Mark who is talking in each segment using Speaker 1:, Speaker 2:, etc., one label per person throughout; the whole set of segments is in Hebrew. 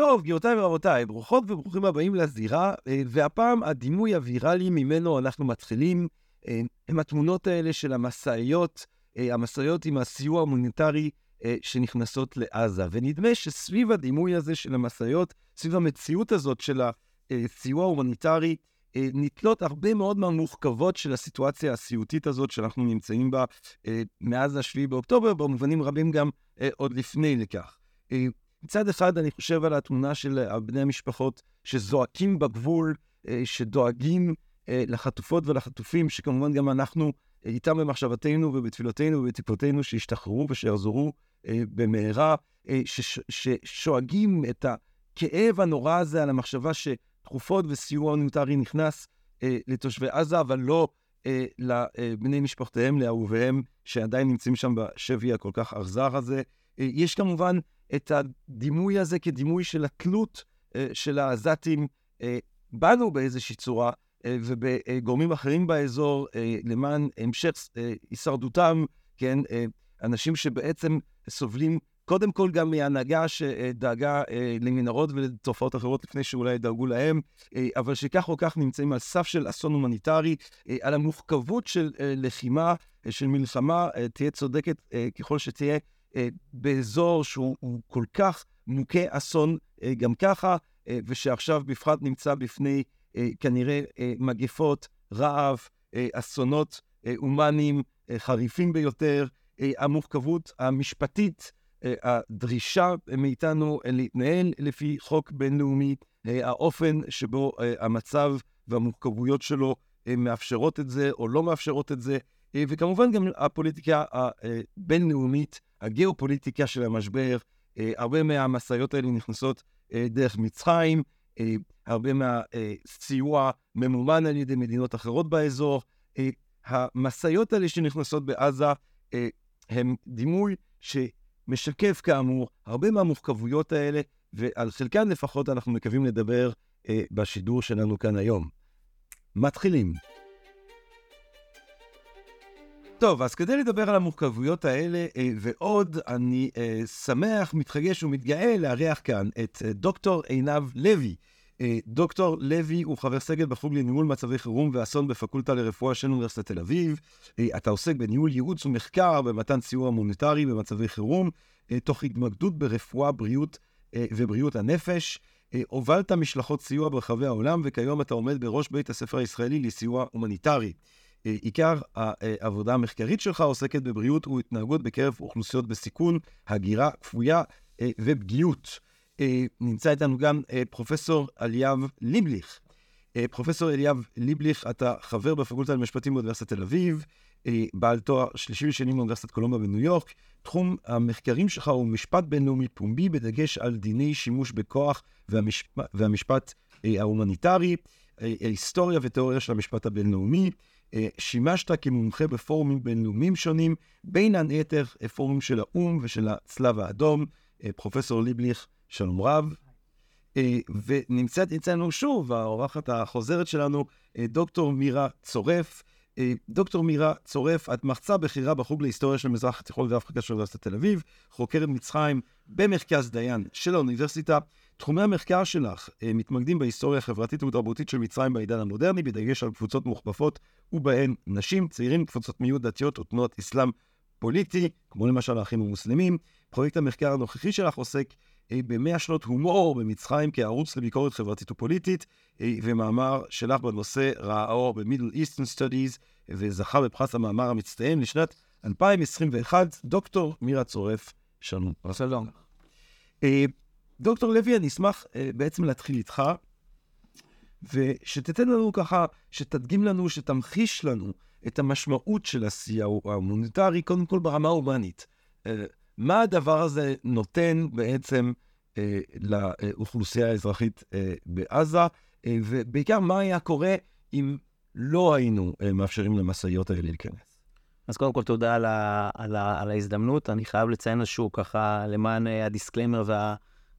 Speaker 1: טוב, גבירותיי ורבותיי, ברוכות וברוכים הבאים לזירה, אה, והפעם הדימוי הוויראלי ממנו אנחנו מתחילים, אה, הם התמונות האלה של המשאיות, אה, המשאיות עם הסיוע ההומניטרי שנכנסות לעזה. ונדמה שסביב הדימוי הזה של המשאיות, סביב המציאות הזאת של הסיוע ההומניטרי, נתלות הרבה מאוד מהמורכבות של הסיטואציה הסיוטית הזאת שאנחנו נמצאים בה מאז ה-7 באוקטובר, במובנים רבים גם עוד לפני לכך. מצד אחד, אני חושב על התמונה של בני המשפחות שזועקים בגבול, אה, שדואגים אה, לחטופות ולחטופים, שכמובן גם אנחנו אה, איתם במחשבתנו ובתפילותינו ובתקוותינו שישתחררו ושיחזרו במהרה, ששואגים את הכאב הנורא הזה על המחשבה שתרופות וסיוע הומניטרי נכנס לתושבי עזה, אבל לא לבני משפחותיהם, לאהוביהם, שעדיין נמצאים שם בשבי הכל כך אכזר הזה. יש כמובן את הדימוי הזה כדימוי של התלות אה, של העזתים אה, בנו באיזושהי צורה, אה, ובגורמים אחרים באזור, למען המשך הישרדותם, כן, אנשים שבעצם סובלים קודם כל גם מהנהגה שדאגה למנהרות ולתופעות אחרות לפני שאולי דאגו להם, אבל שכך או כך נמצאים על סף של אסון הומניטרי, על המורכבות של לחימה, של מלחמה, תהיה צודקת ככל שתהיה, באזור שהוא כל כך מוכה אסון אה, גם ככה, אה, ושעכשיו בפרט נמצא בפני כנראה מגפות, רעב, אסונות הומניים חריפים ביותר, המורכבות המשפטית, הדרישה מאיתנו להתנהל לפי חוק בינלאומי, האופן שבו המצב והמורכבויות שלו מאפשרות את זה או לא מאפשרות את זה, וכמובן גם הפוליטיקה הבינלאומית הגיאופוליטיקה של המשבר, אה, הרבה מהמשאיות האלה נכנסות אה, דרך מצרים, אה, הרבה מהסיוע אה, ממומן על ידי מדינות אחרות באזור. אה, המשאיות האלה שנכנסות בעזה אה, הם דימוי שמשקף כאמור הרבה מהמורכבויות האלה, ועל חלקן לפחות אנחנו מקווים לדבר אה, בשידור שלנו כאן היום. מתחילים. טוב, אז כדי לדבר על המורכבויות האלה אה, ועוד, אני אה, שמח, מתרגש ומתגאה לארח כאן את אה, דוקטור עינב לוי. דוקטור לוי הוא חבר סגל בחוג לניהול מצבי חירום ואסון בפקולטה לרפואה של אוניברסיטת תל אביב. אתה עוסק בניהול ייעוץ ומחקר במתן סיוע מוניטרי במצבי חירום, תוך התמקדות ברפואה, בריאות ובריאות הנפש. הובלת משלחות סיוע ברחבי העולם, וכיום אתה עומד בראש בית הספר הישראלי לסיוע הומניטרי. אה, עיקר העבודה המחקרית שלך עוסקת בבריאות והתנהגות בקרב אוכלוסיות בסיכון, הגירה כפויה אה, ופגיעות. אה, נמצא איתנו גם פרופסור אליאב ליבליך. פרופסור אליאב ליבליך, אתה חבר בפקולטה למשפטים באוניברסיטת תל אביב, בעל תואר שלישי ושני באוניברסיטת קולומביה בניו יורק. תחום המחקרים שלך הוא משפט בינלאומי פומבי, בדגש על דיני שימוש בכוח והמשפט, והמשפט ההומניטרי, היסטוריה ותיאוריה של המשפט הבינלאומי. אה, שימשת כמומחה בפורומים בינלאומיים שונים, בין היתר פורומים של האו"ם ושל הצלב האדום. אה, פרופסור ליבליך, שלום רב. אה, ונמצאת אצלנו שוב האורחת החוזרת שלנו, דוקטור מירה צורף. דוקטור מירה צורף, את מרצה בכירה בחוג להיסטוריה של מזרח התיכון ואפריקה של אוניברסיטת תל אביב, חוקרת מצרים במרכז דיין של האוניברסיטה. תחומי המחקר שלך אה, מתמקדים בהיסטוריה החברתית ותרבותית של מצרים בעידן המודרני, בדגש על קבוצות מוכפפות, ובהן נשים, צעירים, קבוצות מיעוט דתיות ותנועות אסלאם פוליטי, כמו למשל האחים המוסלמים. פרויקט המחקר הנוכחי שלך עוסק אה, במאה שנות הומור במצרים כערוץ לביקורת חברתית ופוליטית, אה, ומאמר שלך בנושא ראה אור ב-Middle Eastern Studies, וזכה בפרס המאמר המצטיין לשנת 2021. דוקטור מירה צורף, שלום.
Speaker 2: שלום.
Speaker 1: דוקטור לוי, אני אשמח אה, בעצם להתחיל איתך, ושתתן לנו ככה, שתדגים לנו, שתמחיש לנו את המשמעות של הסיוע ההומניטרי, קודם כל ברמה ההומנית. אה, מה הדבר הזה נותן בעצם אה, לאוכלוסייה האזרחית אה, בעזה, אה, ובעיקר מה היה קורה אם לא היינו אה, מאפשרים למשאיות האלה להיכנס.
Speaker 2: אז קודם כל תודה על, ה, על, ה, על ההזדמנות. אני חייב לציין איזשהו ככה, למען אה, ה disclaimer וה...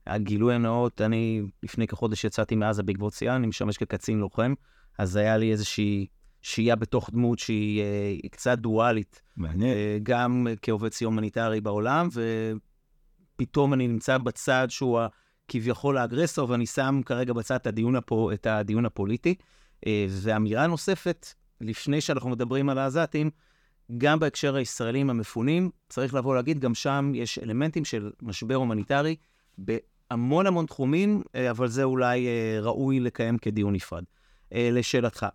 Speaker 2: הגילוי הנאות, אני לפני כחודש יצאתי מעזה בעקבות פציעה, אני משמש כקצין לוחם, אז היה לי איזושהי שהייה בתוך דמות שהיא אה, קצת דואלית.
Speaker 1: מעניין. אה,
Speaker 2: גם כעובד סיוע הומניטרי בעולם, ופתאום אני נמצא בצד שהוא כביכול האגרסור, ואני שם כרגע בצד את הדיון, הפו, את הדיון הפוליטי. אה, ואמירה נוספת, לפני שאנחנו מדברים על העזתים, גם בהקשר הישראלים המפונים, צריך לבוא להגיד, גם שם יש אלמנטים של משבר הומניטרי בהמון המון תחומים, אה, אבל זה אולי אה, ראוי לקיים כדיון נפרד. לשאלתך,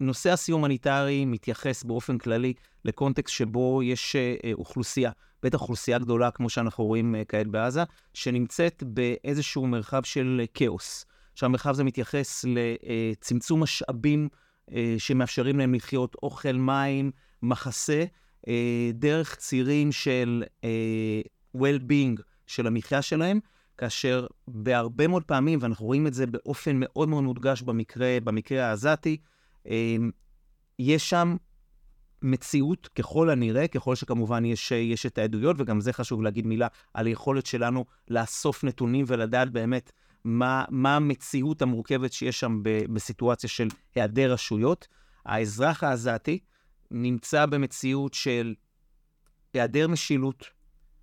Speaker 2: נושא הסיוע הומניטרי מתייחס באופן כללי לקונטקסט שבו יש אוכלוסייה, בטח אוכלוסייה גדולה, כמו שאנחנו רואים כעת בעזה, שנמצאת באיזשהו מרחב של כאוס. שהמרחב הזה מתייחס לצמצום משאבים אה, שמאפשרים להם לחיות אוכל, מים, מחסה, אה, דרך צירים של אה, well-being של המחיה שלהם, כאשר בהרבה מאוד פעמים, ואנחנו רואים את זה באופן מאוד מאוד מודגש במקרה, במקרה העזתי, יש שם מציאות ככל הנראה, ככל שכמובן יש, יש את העדויות, וגם זה חשוב להגיד מילה על היכולת שלנו לאסוף נתונים ולדעת באמת מה, מה המציאות המורכבת שיש שם ב, בסיטואציה של היעדר רשויות. האזרח העזתי נמצא במציאות של היעדר משילות,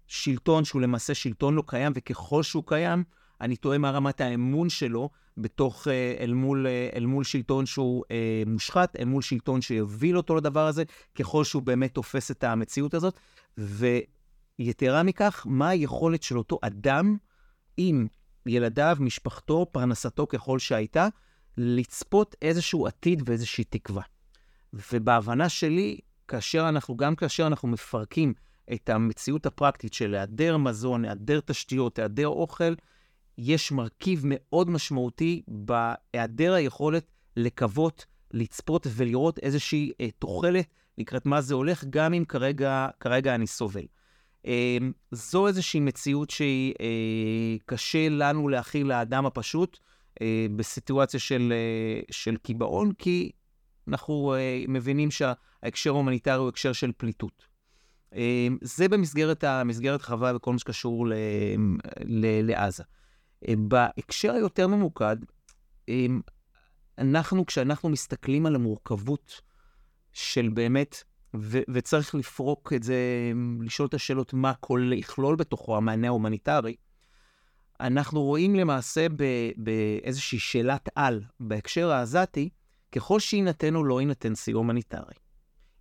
Speaker 2: שלטון שהוא למעשה שלטון לא קיים, וככל שהוא קיים, אני טועה מה רמת האמון שלו בתוך, אה, אל מול, אה, אל מול שלטון שהוא אה, מושחת, אל מול שלטון שיוביל אותו לדבר הזה, ככל שהוא באמת תופס את המציאות הזאת. ויתרה מכך, מה היכולת של אותו אדם, אם ילדיו, משפחתו, פרנסתו ככל שהייתה, לצפות איזשהו עתיד ואיזושהי תקווה. ובהבנה שלי, כאשר אנחנו, גם כאשר אנחנו מפרקים את המציאות הפרקטית של היעדר מזון, היעדר תשתיות, היעדר אוכל, יש מרכיב מאוד משמעותי בהיעדר היכולת לקוות, לצפות ולראות איזושהי אה, תוחלת לקראת מה זה הולך, גם אם כרגע, כרגע אני סובל. אמ, זו איזושהי מציאות שהיא אה, קשה לנו להכיל לאדם הפשוט אה, בסיטואציה של, אה, של קיבעון, כי אנחנו מבינים שההקשר ההומניטרי הוא הקשר של פליטות. אמ, זה במסגרת המסגרת הרחבה וכל מה שקשור ל, ל, לעזה. בהקשר היותר ממוקד, אמ, אנחנו, כשאנחנו מסתכלים על המורכבות של באמת ו- וצריך לפרוק את זה, לשאול את השאלות מה כל יכלול בתוכו המענה ההומניטרי. אנחנו רואים למעשה באיזושהי שאלת על בהקשר העזתי, ככל שיינתן או לא יינתן סיוע הומניטרי.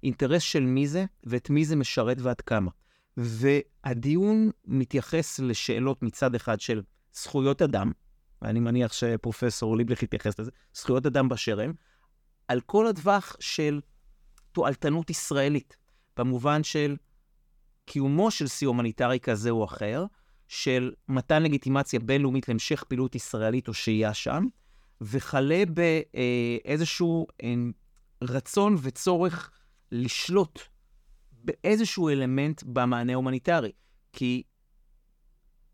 Speaker 2: אינטרס של מי זה ואת מי זה משרת ועד כמה. והדיון מתייחס לשאלות מצד אחד של זכויות אדם, ואני מניח שפרופסור ליבליך יתייחס לזה, זכויות אדם באשר הם, על כל הטווח של תועלתנות ישראלית, במובן של קיומו של שיא הומניטרי כזה או אחר, של מתן לגיטימציה בינלאומית להמשך פעילות ישראלית או שהייה שם, וכלה באיזשהו אה, רצון וצורך לשלוט באיזשהו אלמנט במענה ההומניטרי. כי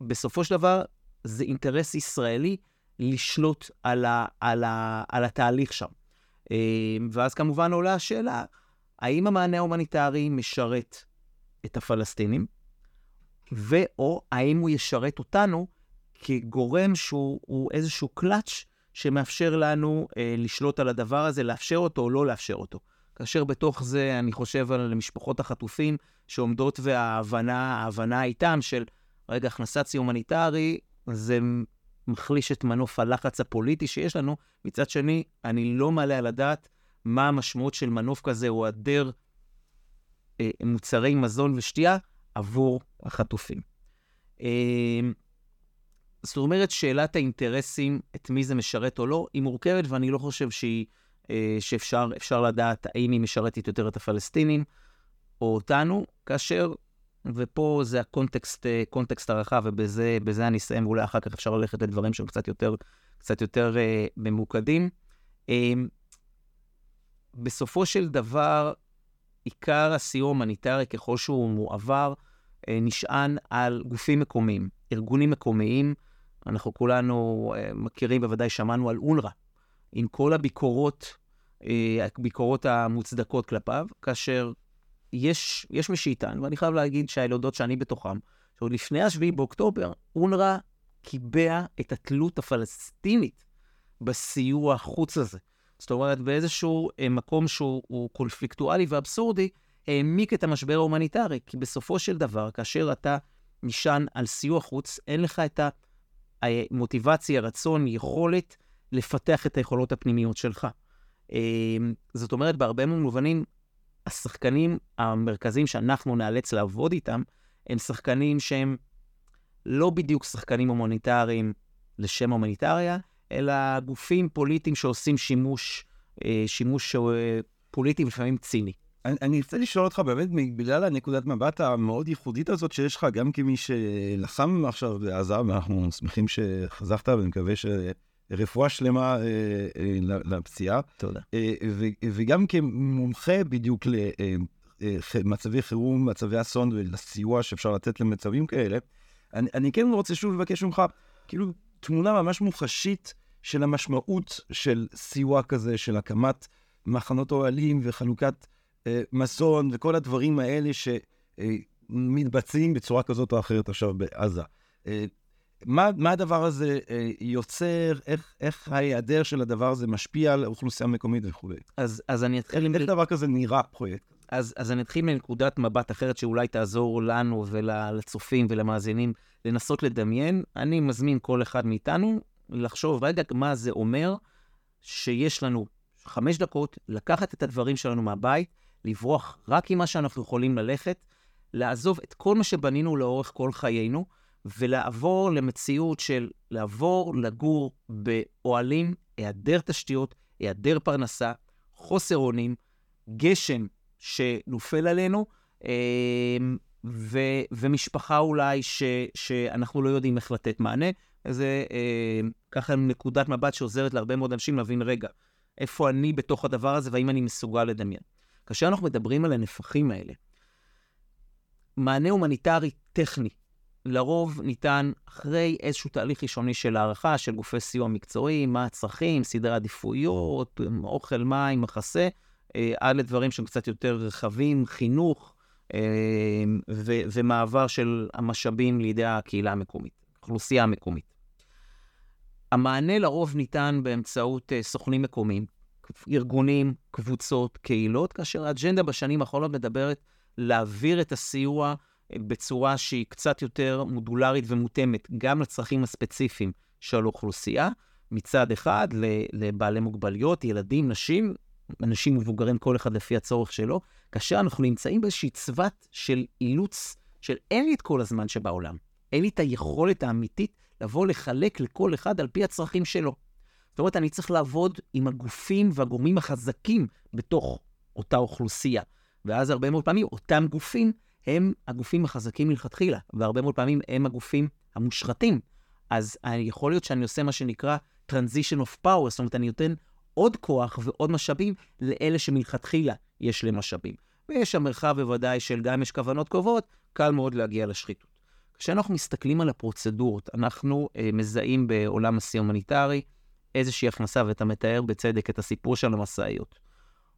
Speaker 2: בסופו של דבר זה אינטרס ישראלי לשלוט על, ה, על, ה, על התהליך שם. אה, ואז כמובן עולה השאלה, האם המענה ההומניטרי משרת את הפלסטינים, ו/או האם הוא ישרת אותנו כגורם שהוא איזשהו קלאץ' שמאפשר לנו אה, לשלוט על הדבר הזה, לאפשר אותו או לא לאפשר אותו. כאשר בתוך זה אני חושב על משפחות החטופים שעומדות וההבנה, ההבנה איתם של, רגע, הכנסת סיום הומניטרי, זה מחליש את מנוף הלחץ הפוליטי שיש לנו. מצד שני, אני לא מעלה על הדעת מה המשמעות של מנוף כזה או היעדר אה, מוצרי מזון ושתייה עבור החטופים. אה, זאת אומרת, שאלת האינטרסים, את מי זה משרת או לא, היא מורכבת, ואני לא חושב שהיא, אה, שאפשר לדעת האם היא משרתת יותר את הפלסטינים או אותנו, כאשר, ופה זה הקונטקסט אה, קונטקסט הרחב, ובזה אני אסיים, ואולי אחר כך אפשר ללכת לדברים שהם קצת יותר, קצת יותר אה, ממוקדים. אה, בסופו של דבר, עיקר הסיוע ההומניטרי, ככל שהוא מועבר, אה, נשען על גופים מקומיים, ארגונים מקומיים. אנחנו כולנו אה, מכירים, בוודאי שמענו על אונר"א, עם כל הביקורות, אה, הביקורות המוצדקות כלפיו, כאשר יש, יש מי שיטען, ואני חייב להגיד שהילודות שאני בתוכם, שעוד לפני ה-7 באוקטובר, אונר"א קיבע את התלות הפלסטינית בסיוע החוץ הזה. זאת אומרת, באיזשהו אה, מקום שהוא קונפליקטואלי ואבסורדי, העמיק את המשבר ההומניטרי. כי בסופו של דבר, כאשר אתה נשען על סיוע חוץ, אין לך את המוטיבציה, רצון, יכולת לפתח את היכולות הפנימיות שלך. אמ, זאת אומרת, בהרבה מובנים, השחקנים המרכזיים שאנחנו נאלץ לעבוד איתם, הם שחקנים שהם לא בדיוק שחקנים הומניטריים לשם הומניטריה, אלא גופים פוליטיים שעושים שימוש, אה, שימוש אה, פוליטי ולפעמים ציני.
Speaker 1: אני, אני רוצה לשאול אותך באמת, בגלל הנקודת מבט המאוד ייחודית הזאת שיש לך, גם כמי שלחם עכשיו בעזה, ואנחנו שמחים שחזרת, ואני מקווה שרפואה שלמה אה, אה, לפציעה.
Speaker 2: תודה.
Speaker 1: אה, וגם כמומחה בדיוק למצבי חירום, מצבי אסון ולסיוע שאפשר לתת למצבים כאלה, אני, אני כן רוצה שוב לבקש ממך, כאילו, תמונה ממש מוחשית של המשמעות של סיוע כזה, של הקמת מחנות אוהלים וחלוקת אה, מזון וכל הדברים האלה שמתבצעים בצורה כזאת או אחרת עכשיו בעזה. אה, מה, מה הדבר הזה אה, יוצר, איך, איך ההיעדר של הדבר הזה משפיע על האוכלוסייה המקומית וכו'.
Speaker 2: אז, אז אני אתחיל...
Speaker 1: איך, איך דבר כזה נראה פרויקט?
Speaker 2: אז, אז אני אתחיל מנקודת מבט אחרת שאולי תעזור לנו ולצופים ולמאזינים לנסות לדמיין. אני מזמין כל אחד מאיתנו לחשוב רגע מה זה אומר שיש לנו חמש דקות לקחת את הדברים שלנו מהבית, לברוח רק עם מה שאנחנו יכולים ללכת, לעזוב את כל מה שבנינו לאורך כל חיינו, ולעבור למציאות של לעבור לגור באוהלים, היעדר תשתיות, היעדר פרנסה, חוסר אונים, גשם שנופל עלינו, אמ, ו, ומשפחה אולי ש, שאנחנו לא יודעים איך לתת מענה. זה אה, ככה נקודת מבט שעוזרת להרבה מאוד אנשים להבין, רגע, איפה אני בתוך הדבר הזה והאם אני מסוגל לדמיין. כאשר אנחנו מדברים על הנפחים האלה, מענה הומניטרי טכני, לרוב ניתן אחרי איזשהו תהליך ראשוני של הערכה של גופי סיוע מקצועי, מה הצרכים, סדרי עדיפויות, אוכל, מים, מחסה, אה, עד לדברים שהם קצת יותר רחבים, חינוך אה, ו- ומעבר של המשאבים לידי הקהילה המקומית, האוכלוסייה המקומית. המענה לרוב ניתן באמצעות אה, סוכנים מקומיים, ארגונים, קבוצות, קהילות, כאשר האג'נדה בשנים האחרונות מדברת להעביר את הסיוע בצורה שהיא קצת יותר מודולרית ומותאמת גם לצרכים הספציפיים של האוכלוסייה, מצד אחד לבעלי מוגבלויות, ילדים, נשים, אנשים מבוגרים, כל אחד לפי הצורך שלו, כאשר אנחנו נמצאים באיזושהי צוות של אילוץ, של אין לי את כל הזמן שבעולם, אין לי את היכולת האמיתית לבוא לחלק לכל אחד על פי הצרכים שלו. זאת אומרת, אני צריך לעבוד עם הגופים והגורמים החזקים בתוך אותה אוכלוסייה. ואז הרבה מאוד פעמים אותם גופים הם הגופים החזקים מלכתחילה, והרבה מאוד פעמים הם הגופים המושחתים. אז יכול להיות שאני עושה מה שנקרא transition of power, זאת אומרת, אני נותן עוד כוח ועוד משאבים לאלה שמלכתחילה יש להם משאבים. ויש שם מרחב בוודאי של גם יש כוונות קרובות, קל מאוד להגיע לשחיתות. כשאנחנו מסתכלים על הפרוצדורות, אנחנו אה, מזהים בעולם השיא הומניטרי איזושהי הכנסה, ואתה מתאר בצדק את הסיפור של המשאיות.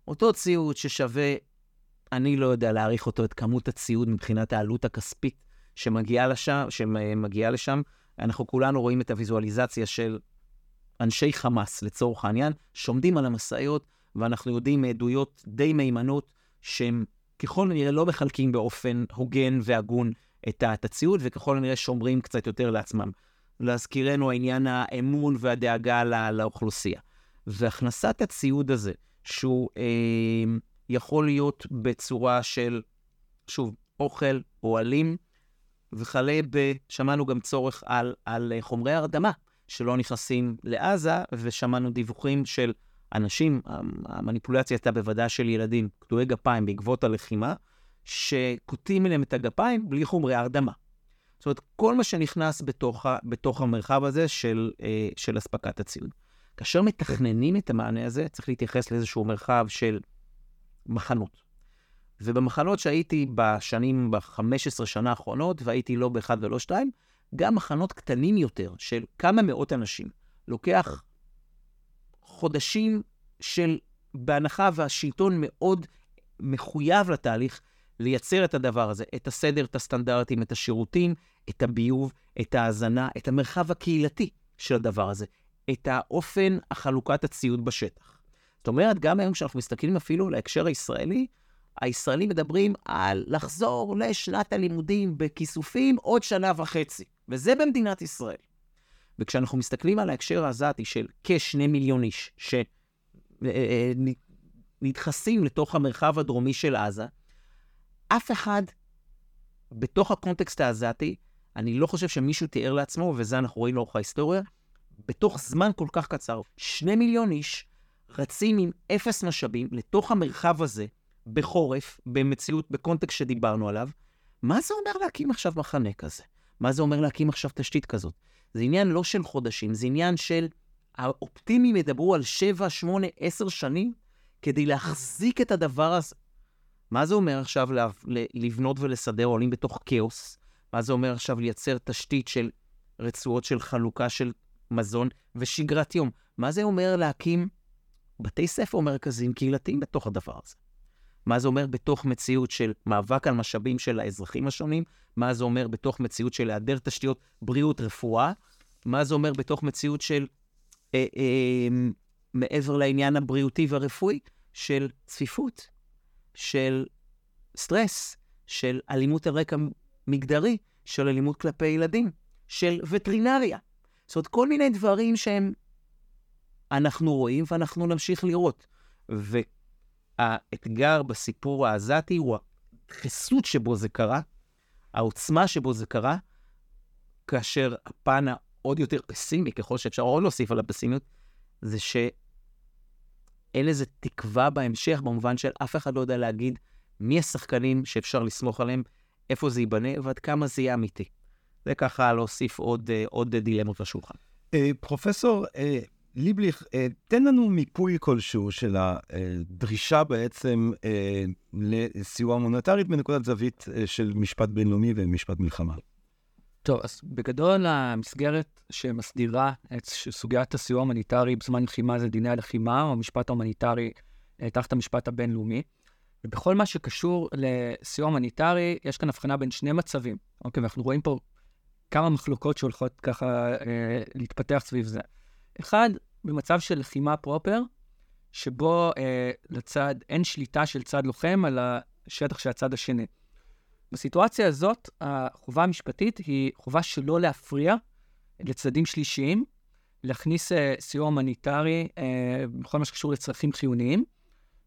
Speaker 2: אותו ציוד ששווה, אני לא יודע להעריך אותו, את כמות הציוד מבחינת העלות הכספית שמגיעה לשם, שמגיעה לשם. אנחנו כולנו רואים את הוויזואליזציה של אנשי חמאס, לצורך העניין, שעומדים על המשאיות, ואנחנו יודעים מעדויות די מהימנות, שהם ככל הנראה לא מחלקים באופן הוגן והגון את הציוד, וככל הנראה שומרים קצת יותר לעצמם. להזכירנו העניין האמון והדאגה לא, לאוכלוסייה. והכנסת הציוד הזה, שהוא אה, יכול להיות בצורה של, שוב, אוכל, אוהלים, וכלה ב... שמענו גם צורך על, על חומרי הרדמה שלא נכנסים לעזה, ושמענו דיווחים של אנשים, המניפולציה הייתה בוודאי של ילדים, קטועי גפיים בעקבות הלחימה, שקוטעים אליהם את הגפיים בלי חומרי הרדמה. זאת אומרת, כל מה שנכנס בתוך, בתוך המרחב הזה של, אה, של אספקת הציוד. כאשר מתכננים את המענה הזה, צריך להתייחס לאיזשהו מרחב של מחנות. ובמחנות שהייתי בשנים, ב-15 שנה האחרונות, והייתי לא באחד ולא שתיים, גם מחנות קטנים יותר, של כמה מאות אנשים, לוקח חודשים של, בהנחה והשלטון מאוד מחויב לתהליך, לייצר את הדבר הזה, את הסדר, את הסטנדרטים, את השירותים, את הביוב, את ההאזנה, את המרחב הקהילתי של הדבר הזה, את האופן החלוקת הציוד בשטח. זאת אומרת, גם היום כשאנחנו מסתכלים אפילו על ההקשר הישראלי, הישראלים מדברים על לחזור לשנת הלימודים בכיסופים עוד שנה וחצי, וזה במדינת ישראל. וכשאנחנו מסתכלים על ההקשר העזתי של כשני מיליון איש שנדחסים אה, אה, לתוך המרחב הדרומי של עזה, אף אחד בתוך הקונטקסט העזתי, אני לא חושב שמישהו תיאר לעצמו, וזה אנחנו רואים לאורך ההיסטוריה, בתוך זמן כל כך קצר, שני מיליון איש רצים עם אפס משאבים לתוך המרחב הזה, בחורף, במציאות, בקונטקסט שדיברנו עליו. מה זה אומר להקים עכשיו מחנה כזה? מה זה אומר להקים עכשיו תשתית כזאת? זה עניין לא של חודשים, זה עניין של... האופטימיים ידברו על 7, 8, 10 שנים כדי להחזיק את הדבר הזה. מה זה אומר עכשיו לבנות ולסדר עולים בתוך כאוס? מה זה אומר עכשיו לייצר תשתית של רצועות של חלוקה של מזון ושגרת יום? מה זה אומר להקים בתי ספר מרכזיים קהילתיים בתוך הדבר הזה? מה זה אומר בתוך מציאות של מאבק על משאבים של האזרחים השונים? מה זה אומר בתוך מציאות של היעדר תשתיות בריאות, רפואה? מה זה אומר בתוך מציאות של, אה, אה, מעבר לעניין הבריאותי והרפואי, של צפיפות, של סטרס, של אלימות על רקע מגדרי, של אלימות כלפי ילדים, של וטרינריה. זאת אומרת, כל מיני דברים שהם, אנחנו רואים ואנחנו נמשיך לראות. והאתגר בסיפור העזתי הוא החסות שבו זה קרה, העוצמה שבו זה קרה, כאשר הפן העוד יותר פסימי, ככל שאפשר עוד להוסיף על הפסימיות, זה שאין איזה תקווה בהמשך, במובן של אף אחד לא יודע להגיד מי השחקנים שאפשר לסמוך עליהם, איפה זה ייבנה ועד כמה זה יהיה אמיתי. זה ככה להוסיף עוד, אה, עוד דילמות לשולחן.
Speaker 1: אה, פרופסור אה, ליבליך, תן לנו מיפוי כלשהו של הדרישה בעצם לסיוע מוניטרית מנקודת זווית של משפט בינלאומי ומשפט מלחמה.
Speaker 3: טוב, אז בגדול המסגרת שמסדירה את סוגיית הסיוע ההומניטרי בזמן לחימה זה דיני הלחימה, או המשפט ההומניטרי תחת המשפט הבינלאומי. ובכל מה שקשור לסיוע הומניטרי, יש כאן הבחנה בין שני מצבים. אוקיי, ואנחנו רואים פה כמה מחלוקות שהולכות ככה אה, להתפתח סביב זה. אחד, במצב של לחימה proper, שבו אה, לצד אין שליטה של צד לוחם על השטח של הצד השני. בסיטואציה הזאת, החובה המשפטית היא חובה שלא להפריע לצדדים שלישיים, להכניס אה, סיוע הומניטרי אה, בכל מה שקשור לצרכים חיוניים,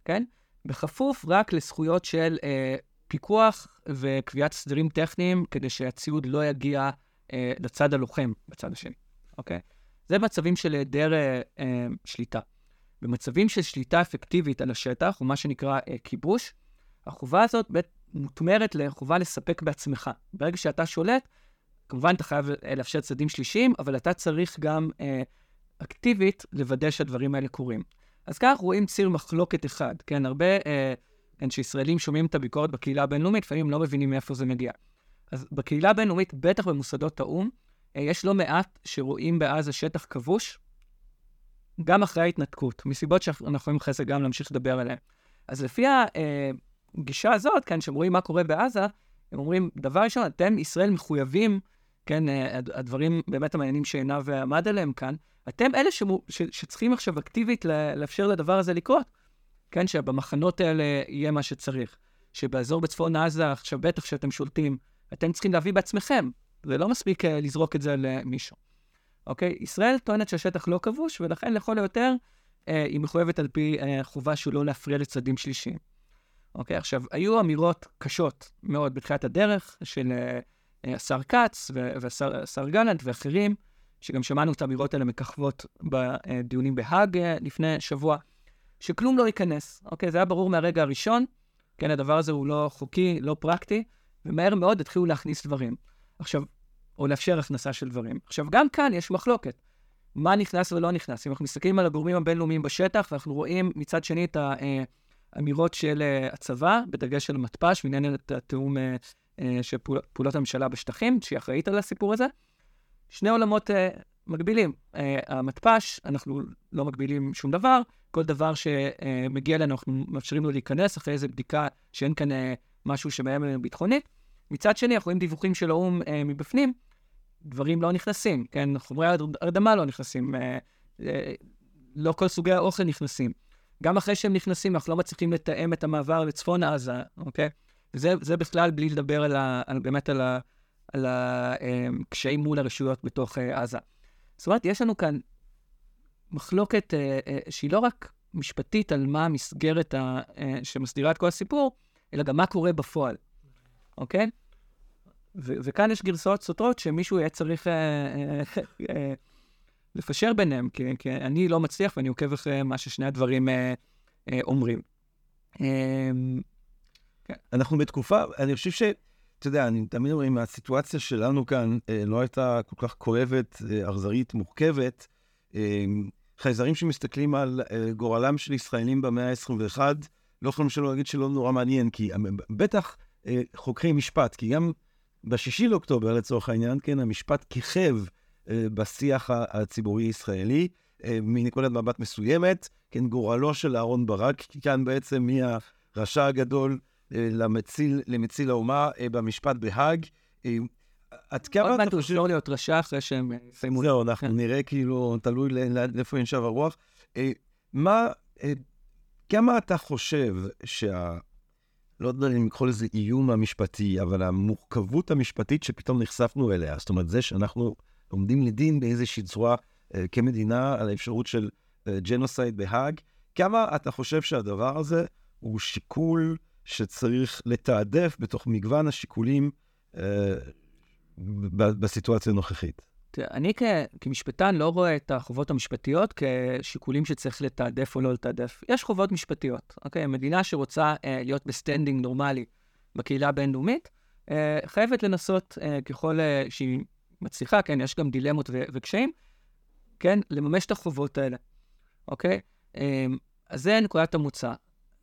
Speaker 3: כן? בכפוף רק לזכויות של אה, פיקוח וקביעת סדרים טכניים, כדי שהציוד לא יגיע אה, לצד הלוחם בצד השני, אוקיי? זה מצבים של היעדר אה, אה, שליטה. במצבים של שליטה אפקטיבית על השטח, או מה שנקרא אה, כיבוש, החובה הזאת בית, מותמרת לחובה לספק בעצמך. ברגע שאתה שולט, כמובן אתה חייב אה, לאפשר צדדים שלישיים, אבל אתה צריך גם אה, אקטיבית לוודא שהדברים האלה קורים. אז כך רואים ציר מחלוקת אחד, כן? הרבה, אה, כן, שישראלים שומעים את הביקורת בקהילה הבינלאומית, לפעמים לא מבינים מאיפה זה מגיע. אז בקהילה הבינלאומית, בטח במוסדות האו"ם, יש לא מעט שרואים בעזה שטח כבוש, גם אחרי ההתנתקות, מסיבות שאנחנו יכולים אחרי זה גם להמשיך לדבר עליהן. אז לפי הגישה הזאת, כן, שהם רואים מה קורה בעזה, הם אומרים, דבר ראשון, אתם, ישראל, מחויבים, כן, אה, הדברים באמת המעניינים שעינב עמד עליהם כאן, אתם אלה שמו, ש, שצריכים עכשיו אקטיבית לאפשר לדבר הזה לקרות. כן, שבמחנות האלה יהיה מה שצריך. שבאזור בצפון עזה, עכשיו בטח שאתם שולטים, אתם צריכים להביא בעצמכם. זה לא מספיק uh, לזרוק את זה למישהו. אוקיי? ישראל טוענת שהשטח לא כבוש, ולכן לכל היותר uh, היא מחויבת על פי uh, חובה שהוא לא להפריע לצדדים שלישיים. אוקיי? עכשיו, היו אמירות קשות מאוד בתחילת הדרך של uh, השר כץ והשר גלנט ואחרים, שגם שמענו את האמירות האלה מככבות בדיונים בהאג אה, לפני שבוע, שכלום לא ייכנס. אוקיי, זה היה ברור מהרגע הראשון, כן, הדבר הזה הוא לא חוקי, לא פרקטי, ומהר מאוד התחילו להכניס דברים. עכשיו, או לאפשר הכנסה של דברים. עכשיו, גם כאן יש מחלוקת. מה נכנס ולא נכנס. אם אנחנו מסתכלים על הגורמים הבינלאומיים בשטח, ואנחנו רואים מצד שני את האמירות של אה, הצבא, בדגש על מתפ"ש, מנהלת התיאום אה, של פעולות הממשלה בשטחים, שהיא אחראית על הסיפור הזה, שני עולמות מקבילים. Uh, המתפ"ש, אנחנו לא מגבילים שום דבר, כל דבר שמגיע אלינו, אנחנו מאפשרים לו להיכנס אחרי איזו בדיקה שאין כאן משהו שמאיים עלינו ביטחונית. מצד שני, אנחנו רואים דיווחים של האו"ם מבפנים, דברים לא נכנסים, כן? חומרי הרדמה לא נכנסים, uh, uh, לא כל סוגי האוכל נכנסים. גם אחרי שהם נכנסים, אנחנו לא מצליחים לתאם את המעבר לצפון עזה, אוקיי? וזה בכלל בלי לדבר על ה, על, באמת על, ה, על הקשיים מול הרשויות בתוך עזה. זאת אומרת, יש לנו כאן מחלוקת שהיא לא רק משפטית על מה המסגרת ה, שמסדירה את כל הסיפור, אלא גם מה קורה בפועל, אוקיי? ו- וכאן יש גרסאות סותרות שמישהו יהיה צריך אה, אה, אה, לפשר ביניהם, כי, כי אני לא מצליח ואני עוקב אחרי מה ששני הדברים אה, אה, אומרים. אה,
Speaker 1: כן. אנחנו בתקופה, אני חושב ש... אתה יודע, אני תמיד אומר, אם הסיטואציה שלנו כאן אה, לא הייתה כל כך כואבת, אה, אכזרית, מורכבת, אה, חייזרים שמסתכלים על אה, גורלם של ישראלים במאה ה-21, לא יכולים שלא להגיד שלא נורא מעניין, כי בטח אה, חוקרי משפט, כי גם בשישי לאוקטובר, לצורך העניין, כן, המשפט כיכב אה, בשיח הציבורי הישראלי, אה, מנקודת מבט מסוימת, כן, גורלו של אהרן ברק, כאן בעצם מהרשע הגדול אה, למציל, למציל האומה במשפט בהאג.
Speaker 3: עד כמה אתה חושב... עוד מעט הוא יחזור להיות רשע אחרי שהם
Speaker 1: יסיימו. זהו, אנחנו כן. נראה כאילו, תלוי לאיפה ינשב הרוח. מה, כמה אתה חושב שה... לא יודע אם לקרוא לזה איום המשפטי, אבל המורכבות המשפטית שפתאום נחשפנו אליה, זאת אומרת, זה שאנחנו עומדים לדין באיזושהי צורה אה, כמדינה על האפשרות של אה, ג'נוסייד בהאג, כמה אתה חושב שהדבר הזה הוא שיקול שצריך לתעדף בתוך מגוון השיקולים אה, בסיטואציה הנוכחית?
Speaker 3: אני כ, כמשפטן לא רואה את החובות המשפטיות כשיקולים שצריך לתעדף או לא לתעדף. יש חובות משפטיות, אוקיי? מדינה שרוצה אה, להיות ב standing נורמלי בקהילה הבינלאומית, אה, חייבת לנסות אה, ככל אה, שהיא מצליחה, כן, יש גם דילמות ו- וקשיים, כן, לממש את החובות האלה, אוקיי? אה, אז זה נקודת המוצא.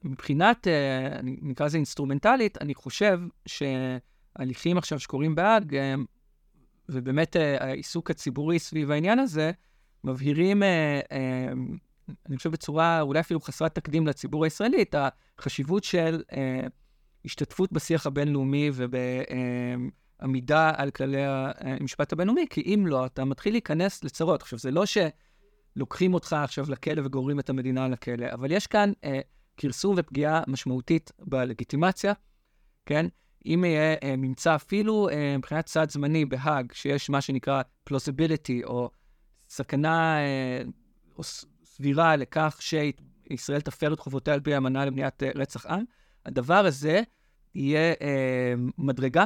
Speaker 3: מבחינת, אה, נקרא לזה אינסטרומנטלית, אני חושב שההליכים עכשיו שקורים בהאג, אה, ובאמת אה, העיסוק הציבורי סביב העניין הזה, מבהירים, אה, אה, אני חושב בצורה אולי אפילו חסרת תקדים לציבור הישראלי, את החשיבות של השתתפות בשיח הבינלאומי ובעמידה על כללי המשפט הבינלאומי, כי אם לא, אתה מתחיל להיכנס לצרות. עכשיו, זה לא שלוקחים אותך עכשיו לכלא וגוררים את המדינה לכלא, אבל יש כאן כרסום ופגיעה משמעותית בלגיטימציה, כן? אם יהיה אה, ממצא אפילו אה, מבחינת צעד זמני בהאג, שיש מה שנקרא plausibility, או סכנה אה, או סבירה לכך שישראל תפר את חובותיה על פי האמנה למניעת אה, רצח עם, הדבר הזה יהיה אה, מדרגה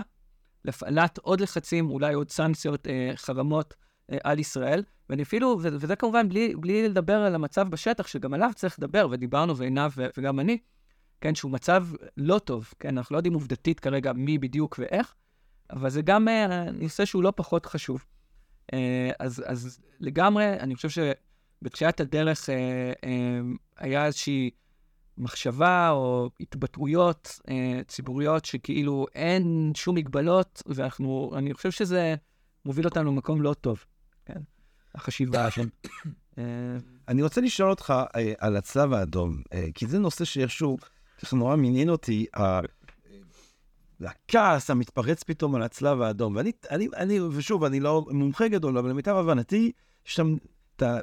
Speaker 3: להפעלת עוד לחצים, אולי עוד סנקציות, אה, חרמות אה, על ישראל. ואני אפילו, וזה כמובן בלי, בלי לדבר על המצב בשטח, שגם עליו צריך לדבר, ודיברנו, ועינב וגם אני, כן, שהוא מצב לא טוב, כן, אנחנו לא יודעים עובדתית כרגע מי בדיוק ואיך, אבל זה גם אה, נושא שהוא לא פחות חשוב. אה, אז, אז לגמרי, אני חושב שבתחילת הדרך אה, היה איזושהי מחשבה או התבטאויות ציבוריות שכאילו אין שום מגבלות, ואנחנו, אני חושב שזה מוביל אותנו למקום לא טוב, כן, החשיבה שם.
Speaker 1: אני רוצה לשאול אותך על הצלב האדום, כי זה נושא שאיכשהו... ככה נורא מעניין אותי, הכעס המתפרץ פתאום על הצלב האדום. ואני, אני, אני, ושוב, אני לא מומחה גדול, אבל למיטב הבנתי, יש שם את ה...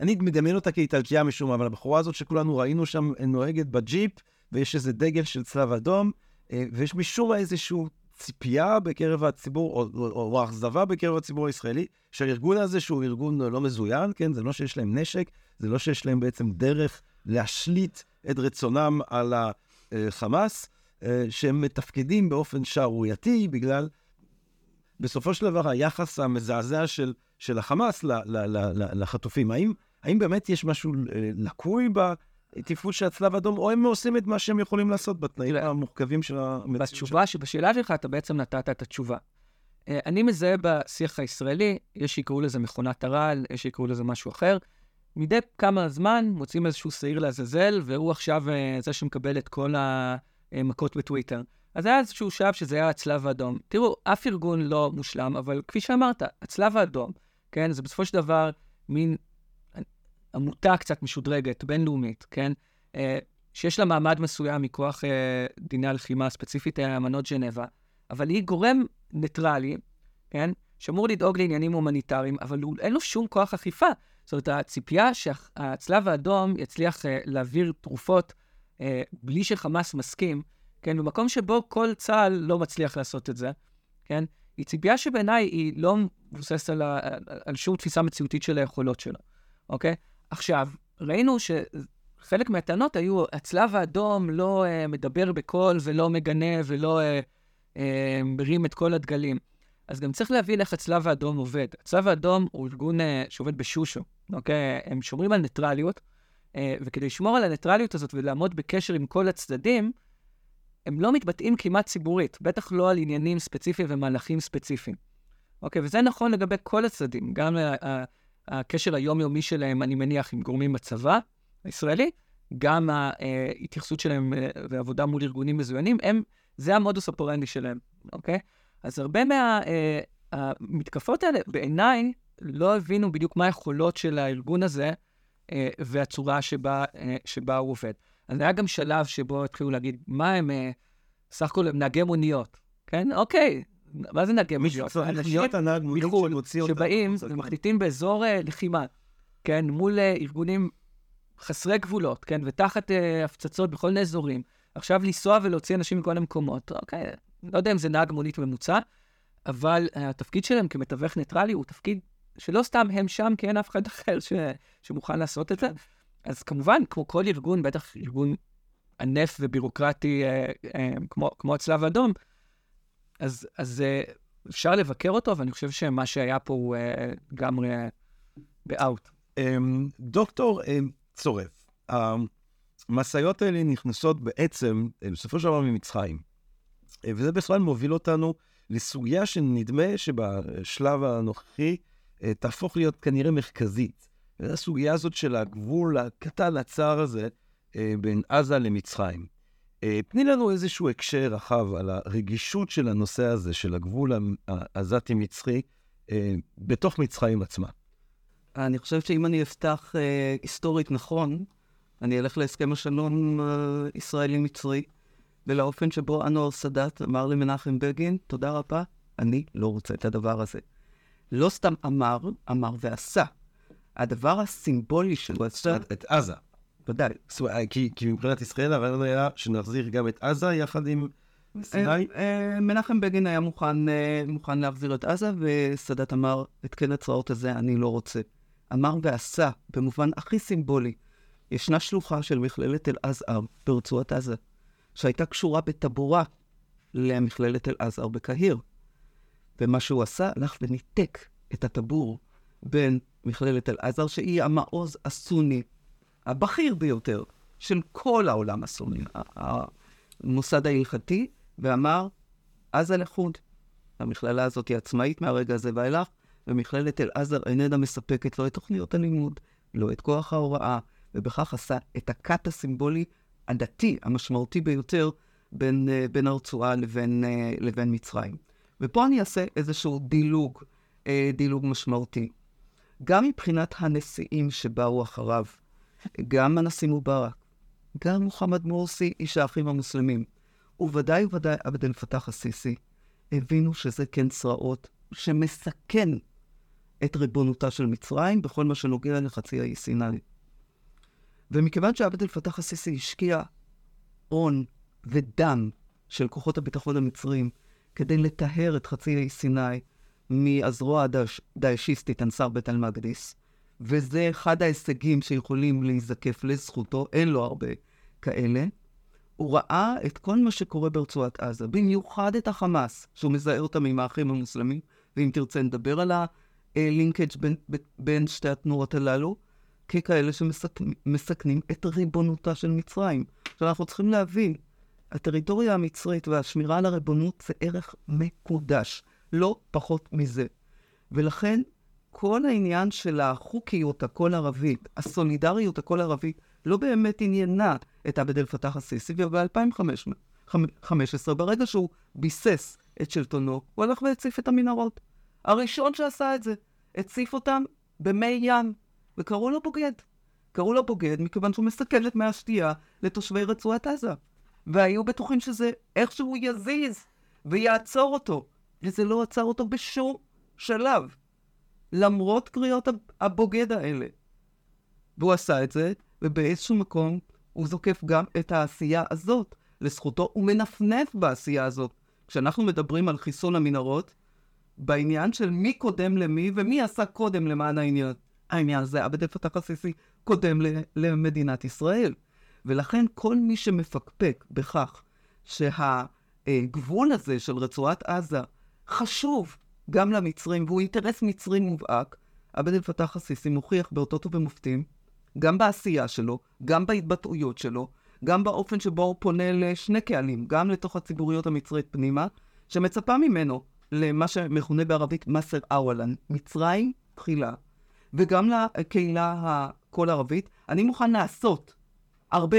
Speaker 1: אני מדמיין אותה כאיטלקיה משום מה, אבל הבחורה הזאת שכולנו ראינו שם נוהגת בג'יפ, ויש איזה דגל של צלב אדום, אה, ויש משום מה איזושהי ציפייה בקרב הציבור, או, או, או אכזבה בקרב הציבור הישראלי, שהארגון הזה, שהוא ארגון לא מזוין, כן, זה לא שיש להם נשק, זה לא שיש להם בעצם דרך להשליט את רצונם על החמאס, אה, שהם מתפקדים באופן שערורייתי בגלל, בסופו של דבר, היחס המזעזע של, של החמאס ל, ל, ל, ל, לחטופים. האם, האם באמת יש משהו אה, לקוי בתפעול של הצלב האדום, או הם עושים את מה שהם יכולים לעשות בתנאים המורכבים של המציאות?
Speaker 3: בתשובה, שבשאלה שלך אתה בעצם נתת את התשובה. אה, אני מזהה בשיח הישראלי, יש שיקראו לזה מכונת הרעל, יש שיקראו לזה משהו אחר. מדי כמה זמן מוצאים איזשהו שעיר לעזאזל, והוא עכשיו אה, זה שמקבל את כל המכות בטוויטר. אז היה איזשהו שלב שזה היה הצלב האדום. תראו, אף ארגון לא מושלם, אבל כפי שאמרת, הצלב האדום, כן, זה בסופו של דבר מין עמותה קצת משודרגת, בינלאומית, כן, אה, שיש לה מעמד מסוים מכוח אה, דיני הלחימה, ספציפית אמנות ז'נבה, אבל היא גורם ניטרלי, כן, שאמור לדאוג לעניינים הומניטריים, אבל אין לו שום כוח אכיפה. זאת אומרת, הציפייה שהצלב האדום יצליח uh, להעביר תרופות uh, בלי שחמאס מסכים, כן, במקום שבו כל צה"ל לא מצליח לעשות את זה, כן, היא ציפייה שבעיניי היא לא מבוססת על, על שום תפיסה מציאותית של היכולות שלה, אוקיי? עכשיו, ראינו שחלק מהטענות היו, הצלב האדום לא uh, מדבר בקול ולא מגנה ולא uh, uh, מרים את כל הדגלים. אז גם צריך להבין איך הצלב האדום עובד. הצלב האדום הוא ארגון uh, שעובד בשושו, אוקיי? הם שומרים על ניטרליות, uh, וכדי לשמור על הניטרליות הזאת ולעמוד בקשר עם כל הצדדים, הם לא מתבטאים כמעט ציבורית, בטח לא על עניינים ספציפיים ומהלכים ספציפיים. אוקיי, וזה נכון לגבי כל הצדדים, גם uh, הקשר היומיומי שלהם, אני מניח, עם גורמים בצבא הישראלי, גם ההתייחסות שלהם ועבודה מול ארגונים מזוינים, הם, זה המודוס אופורנדי שלהם, אוקיי? אז הרבה מהמתקפות האלה, בעיניי, לא הבינו בדיוק מה היכולות של הארגון הזה אה, והצורה שבה, אה, שבה הוא עובד. אז היה גם שלב שבו התחילו להגיד, מה הם, אה, סך הכול הם נהגי מוניות, כן? אוקיי, מה זה נהגי מוניות?
Speaker 1: אנשים
Speaker 3: מחו"ל שבאים ומחליטים באזור לחימה, כן? מול ארגונים חסרי גבולות, כן? ותחת הפצצות בכל מיני אזורים. עכשיו לנסוע ולהוציא אנשים מכל המקומות, אוקיי, לא יודע אם זה נהג מונית ממוצע, אבל התפקיד שלהם כמתווך ניטרלי הוא תפקיד שלא סתם הם שם, כי אין אף אחד אחר ש, שמוכן לעשות את זה. אז כמובן, כמו כל ארגון, בטח ארגון ענף ובירוקרטי אה, אה, כמו, כמו הצלב האדום, אז, אז אה, אפשר לבקר אותו, ואני חושב שמה שהיה פה הוא אה, לגמרי באאוט.
Speaker 1: אה, דוקטור אה, צורף, המשאיות האלה נכנסות בעצם, אה, בסופו של דבר ממצרים. אה, וזה בכלל מוביל אותנו לסוגיה שנדמה שבשלב הנוכחי אה, תהפוך להיות כנראה מרכזית. וזו הסוגיה הזאת של הגבול הקטן, הצר הזה, בין עזה למצרים. תני לנו איזשהו הקשר רחב על הרגישות של הנושא הזה, של הגבול העזתי-מצרי, בתוך מצרים עצמה.
Speaker 4: אני חושב שאם אני אפתח אה, היסטורית נכון, אני אלך להסכם השלום אה, ישראלי-מצרי, ולאופן שבו אנואר סאדאת אמר למנחם בגין, תודה רבה, אני לא רוצה את הדבר הזה. לא סתם אמר, אמר ועשה. הדבר הסימבולי שהוא עשה...
Speaker 1: את עזה.
Speaker 4: ודאי.
Speaker 1: כי, כי מבחינת ישראל הרעיון היה שנחזיר גם את עזה יחד עם סיני? אה,
Speaker 4: אה, מנחם בגין היה מוכן, אה, מוכן להחזיר את עזה, וסאדאת אמר, את כן הצרעות הזה אני לא רוצה. אמר ועשה, במובן הכי סימבולי. ישנה שלוחה של מכללת אל-עזהר ברצועת עזה, שהייתה קשורה בטבורה למכללת אל-עזהר בקהיר. ומה שהוא עשה, הלך וניתק את הטבור בין מכללת אל-עזהר, שהיא המעוז הסוני הבכיר ביותר של כל העולם הסוני, המוסד ההלכתי, ואמר, עזה לחוד. המכללה הזאת היא עצמאית מהרגע הזה ואילך, ומכללת אל-עזר איננה מספקת לא את תוכניות הלימוד, לא את כוח ההוראה, ובכך עשה את הכת הסימבולי הדתי המשמעותי ביותר בין, uh, בין הרצועה לבין, uh, לבין מצרים. ופה אני אעשה איזשהו דילוג, uh, דילוג משמעותי. גם מבחינת הנשיאים שבאו אחריו, גם הנשיא מובארק, גם מוחמד מורסי, איש האחים המוסלמים, וודאי וודאי עבד אל פתח א-סיסי, הבינו שזה כן צרעות שמסכן את ריבונותה של מצרים בכל מה שנוגע לחצי האי סיני. ומכיוון שעבד אל-פתח א-סיסי השקיע הון ודם של כוחות הביטחון המצרים כדי לטהר את חצי האי סיני מהזרוע הדאעשיסטית אנסר בית אל-מקדיס, וזה אחד ההישגים שיכולים להיזקף לזכותו, אין לו הרבה כאלה, הוא ראה את כל מה שקורה ברצועת עזה, במיוחד את החמאס, שהוא מזהה אותם עם האחים המוסלמים, ואם תרצה נדבר על הלינקג' בין, בין שתי התנועות הללו, ככאלה שמסכנים את ריבונותה של מצרים. עכשיו, אנחנו צריכים להבין, הטריטוריה המצרית והשמירה על הריבונות זה ערך מקודש, לא פחות מזה. ולכן, כל העניין של החוקיות הכל ערבית, הסולידריות הכל ערבית, לא באמת עניינה את עבד אל פתח א-סיסי, וב-2015, ברגע שהוא ביסס את שלטונו, הוא הלך והציף את המנהרות. הראשון שעשה את זה, הציף אותם במי ים, וקראו לו בוגד. קראו לו בוגד מכיוון שהוא מסכן את מי השתייה לתושבי רצועת עזה. והיו בטוחים שזה איכשהו יזיז ויעצור אותו. וזה לא עצר אותו בשום שלב, למרות קריאות הבוגד האלה. והוא עשה את זה, ובאיזשהו מקום הוא זוקף גם את העשייה הזאת לזכותו, הוא מנפנף בעשייה הזאת. כשאנחנו מדברים על חיסון המנהרות, בעניין של מי קודם למי ומי עשה קודם למען העניין. העניין הזה, עבד אל פתח א-סיסי קודם למדינת ישראל. ולכן כל מי שמפקפק בכך שהגבול הזה של רצועת עזה חשוב גם למצרים, והוא אינטרס מצרי מובהק, עבד אל פתח א-סיסי מוכיח באותות ובמופתים, גם בעשייה שלו, גם בהתבטאויות שלו, גם באופן שבו הוא פונה לשני קהלים, גם לתוך הציבוריות המצרית פנימה, שמצפה ממנו למה שמכונה בערבית מסר אוולן, מצרים תחילה, וגם לקהילה הכל ערבית, אני מוכן לעשות הרבה,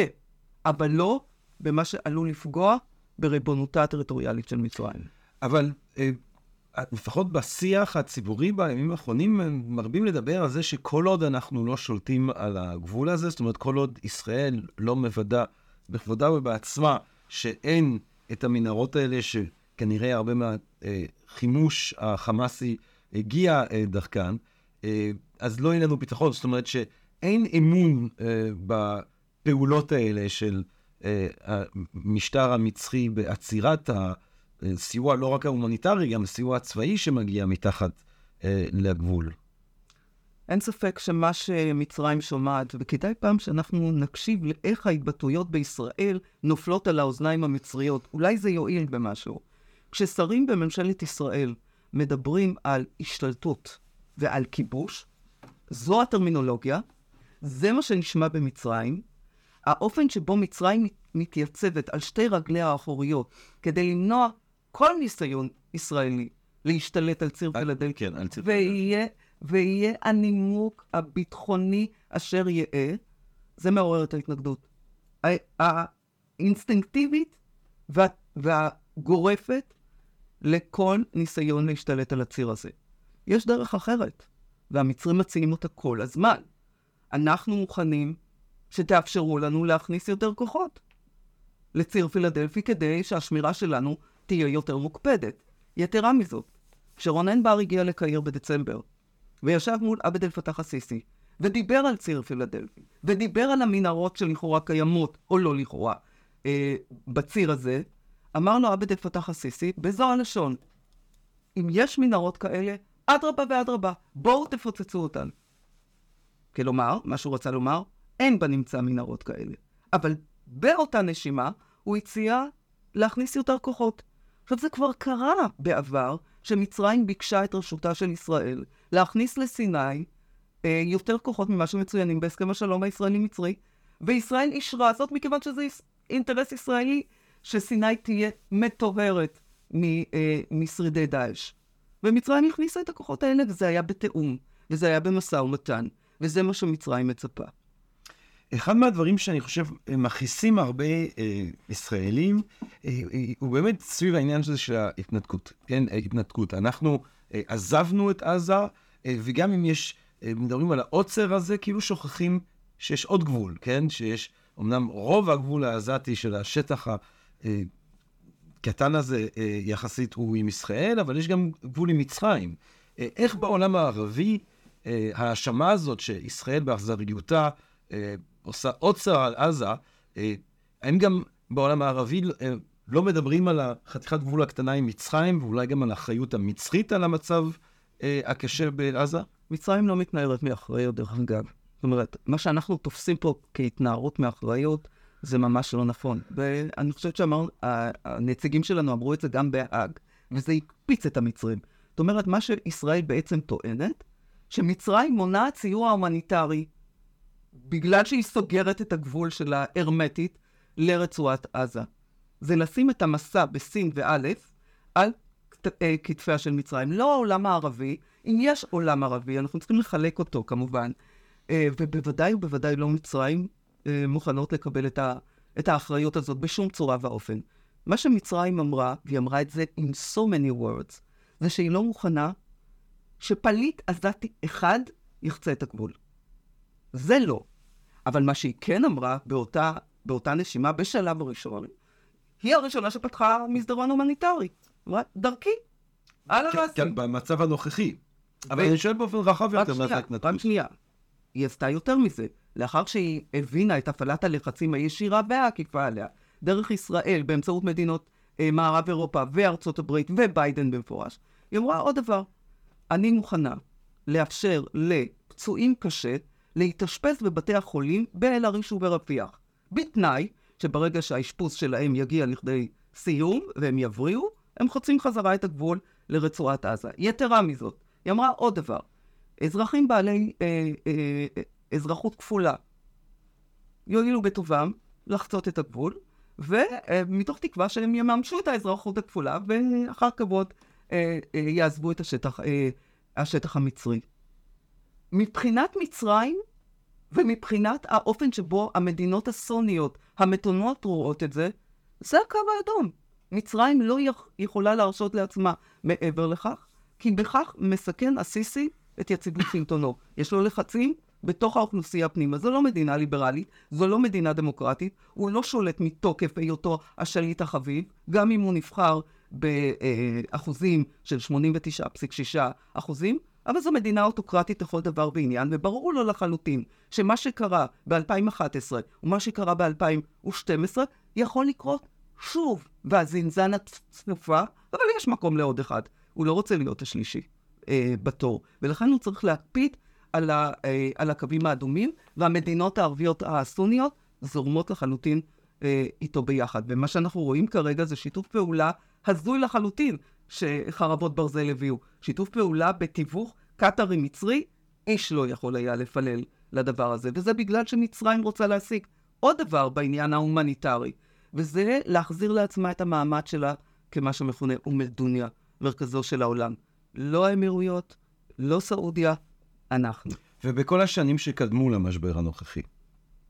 Speaker 4: אבל לא במה שעלול לפגוע בריבונותה הטריטוריאלית של מצרים.
Speaker 1: אבל אה, לפחות בשיח הציבורי בימים האחרונים, מרבים לדבר על זה שכל עוד אנחנו לא שולטים על הגבול הזה, זאת אומרת, כל עוד ישראל לא מוודא בכבודה ובעצמה שאין את המנהרות האלה, שכנראה הרבה מהחימוש החמאסי הגיע אה, דרכן, אה, אז לא יהיה לנו ביטחון. זאת אומרת שאין אמון בפעולות האלה של המשטר המצרי בעצירת ה... סיוע לא רק ההומניטרי, גם סיוע צבאי שמגיע מתחת אה, לגבול.
Speaker 4: אין ספק שמה שמצרים שומעת, וכדאי פעם שאנחנו נקשיב לאיך ההתבטאויות בישראל נופלות על האוזניים המצריות. אולי זה יועיל במשהו. כששרים בממשלת ישראל מדברים על השתלטות ועל כיבוש, זו הטרמינולוגיה, זה מה שנשמע במצרים. האופן שבו מצרים מתייצבת על שתי רגליה האחוריות כדי למנוע כל ניסיון ישראלי להשתלט על ציר פילדלפי.
Speaker 1: כן, על ציר
Speaker 4: פילדלפי. ויהיה הנימוק הביטחוני אשר יהא, זה מעורר את ההתנגדות. האינסטינקטיבית וה, והגורפת לכל ניסיון להשתלט על הציר הזה. יש דרך אחרת, והמצרים מציעים אותה כל הזמן. אנחנו מוכנים שתאפשרו לנו להכניס יותר כוחות לציר פילדלפי כדי שהשמירה שלנו תהיה יותר מוקפדת. יתרה מזאת, כשרונן בר הגיע לקהיר בדצמבר, וישב מול עבד אל פתח א-סיסי, ודיבר על ציר פילדלפי, ודיבר על המנהרות שלכאורה קיימות, או לא לכאורה, אה, בציר הזה, אמר לו עבד אל פתח א-סיסי, בזו הלשון, אם יש מנהרות כאלה, אדרבה ואדרבה, בואו תפוצצו אותן. כלומר, מה שהוא רצה לומר, אין בנמצא מנהרות כאלה. אבל באותה נשימה, הוא הציע להכניס יותר כוחות. עכשיו, זה כבר קרה בעבר, שמצרים ביקשה את רשותה של ישראל להכניס לסיני אה, יותר כוחות ממה שמצוינים בהסכם השלום הישראלי-מצרי, וישראל אישרה זאת מכיוון שזה אינטרס ישראלי שסיני תהיה מטוהרת אה, משרידי דאעש. ומצרים הכניסה את הכוחות האלה, וזה היה בתיאום, וזה היה במשא ומתן, וזה מה שמצרים מצפה.
Speaker 1: אחד מהדברים שאני חושב מכעיסים הרבה אה, ישראלים, אה, אה, הוא באמת סביב העניין הזה של ההתנתקות, כן, ההתנתקות. אנחנו אה, עזבנו את עזה, אה, וגם אם יש, אה, מדברים על העוצר הזה, כאילו שוכחים שיש עוד גבול, כן? שיש, אמנם רוב הגבול העזתי של השטח הקטן הזה אה, יחסית הוא עם ישראל, אבל יש גם גבול עם מצרים. אה, איך בעולם הערבי אה, ההאשמה הזאת שישראל באכזריותה, עושה עוצר על עזה, האם גם בעולם הערבי לא מדברים על החתיכת גבול הקטנה עם מצרים, ואולי גם על האחריות המצרית על המצב הקשה בעזה?
Speaker 4: מצרים לא מתנערת מאחריות, דרך אגב. זאת אומרת, מה שאנחנו תופסים פה כהתנערות מאחריות, זה ממש לא נכון. ואני חושבת שהנציגים שלנו אמרו את זה גם בהאג, וזה הקפיץ את המצרים. זאת אומרת, מה שישראל בעצם טוענת, שמצרים מונעת סיוע הומניטרי בגלל שהיא סוגרת את הגבול שלה הרמטית לרצועת עזה. זה לשים את המסע בסין ואלף על אה, כתפיה של מצרים. לא העולם הערבי, אם יש עולם ערבי, אנחנו צריכים לחלק אותו כמובן, אה, ובוודאי ובוודאי לא מצרים מוכנות לקבל את, ה, את האחריות הזאת בשום צורה ואופן. מה שמצרים אמרה, והיא אמרה את זה in so many words, זה שהיא לא מוכנה שפליט עזתי אחד יחצה את הגבול. זה לא. אבל מה שהיא כן אמרה באותה, באותה נשימה, בשלב הראשון, היא הראשונה שפתחה מסדרון הומניטרי. אמרה, דרכי. על
Speaker 1: כן,
Speaker 4: המעשים.
Speaker 1: כן, במצב הנוכחי. אבל אני שואל באופן רחב
Speaker 4: רק
Speaker 1: יותר זה
Speaker 4: שנייה. רק שנייה. היא עשתה יותר מזה. לאחר שהיא הבינה את הפעלת הלחצים הישירה והעקיפה עליה, דרך ישראל, באמצעות מדינות אה, מערב אירופה וארצות הברית וביידן במפורש, היא אמרה עוד דבר, אני מוכנה לאפשר לפצועים קשה להתאשפז בבתי החולים באל-עריש וברפיח, בתנאי שברגע שהאשפוז שלהם יגיע לכדי סיום והם יבריאו, הם חוצים חזרה את הגבול לרצועת עזה. יתרה מזאת, היא אמרה עוד דבר, אזרחים בעלי אה, אה, אה, אזרחות כפולה יואילו בטובם לחצות את הגבול, ומתוך תקווה שהם יממשו את האזרחות הכפולה, ואחר כבוד אה, אה, יעזבו את השטח, אה, השטח המצרי. מבחינת מצרים, ומבחינת האופן שבו המדינות הסוניות המתונות רואות את זה, זה הקו האדום. מצרים לא יכ- יכולה להרשות לעצמה מעבר לכך, כי בכך מסכן הסיסי את יציבות שלטונו. יש לו לחצים בתוך האוכלוסייה פנימה. זו לא מדינה ליברלית, זו לא מדינה דמוקרטית, הוא לא שולט מתוקף היותו השליט החביב, גם אם הוא נבחר באחוזים של 89.6 אחוזים, אבל זו מדינה אוטוקרטית לכל דבר ועניין, וברור לו לחלוטין שמה שקרה ב-2011 ומה שקרה ב-2012 יכול לקרות שוב, והזינזנה צפופה, אבל יש מקום לעוד אחד. הוא לא רוצה להיות השלישי אה, בתור, ולכן הוא צריך להקפיד על, ה, אה, על הקווים האדומים, והמדינות הערביות הסוניות זורמות לחלוטין אה, איתו ביחד. ומה שאנחנו רואים כרגע זה שיתוף פעולה הזוי לחלוטין שחרבות ברזל הביאו. שיתוף פעולה בתיווך קטרי-מצרי, איש לא יכול היה לפלל לדבר הזה, וזה בגלל שמצרים רוצה להשיג עוד דבר בעניין ההומניטרי, וזה להחזיר לעצמה את המעמד שלה כמה שמכונה אום אל-דוניה, מרכזו של העולם. לא האמירויות, לא סעודיה, אנחנו.
Speaker 1: ובכל השנים שקדמו למשבר הנוכחי,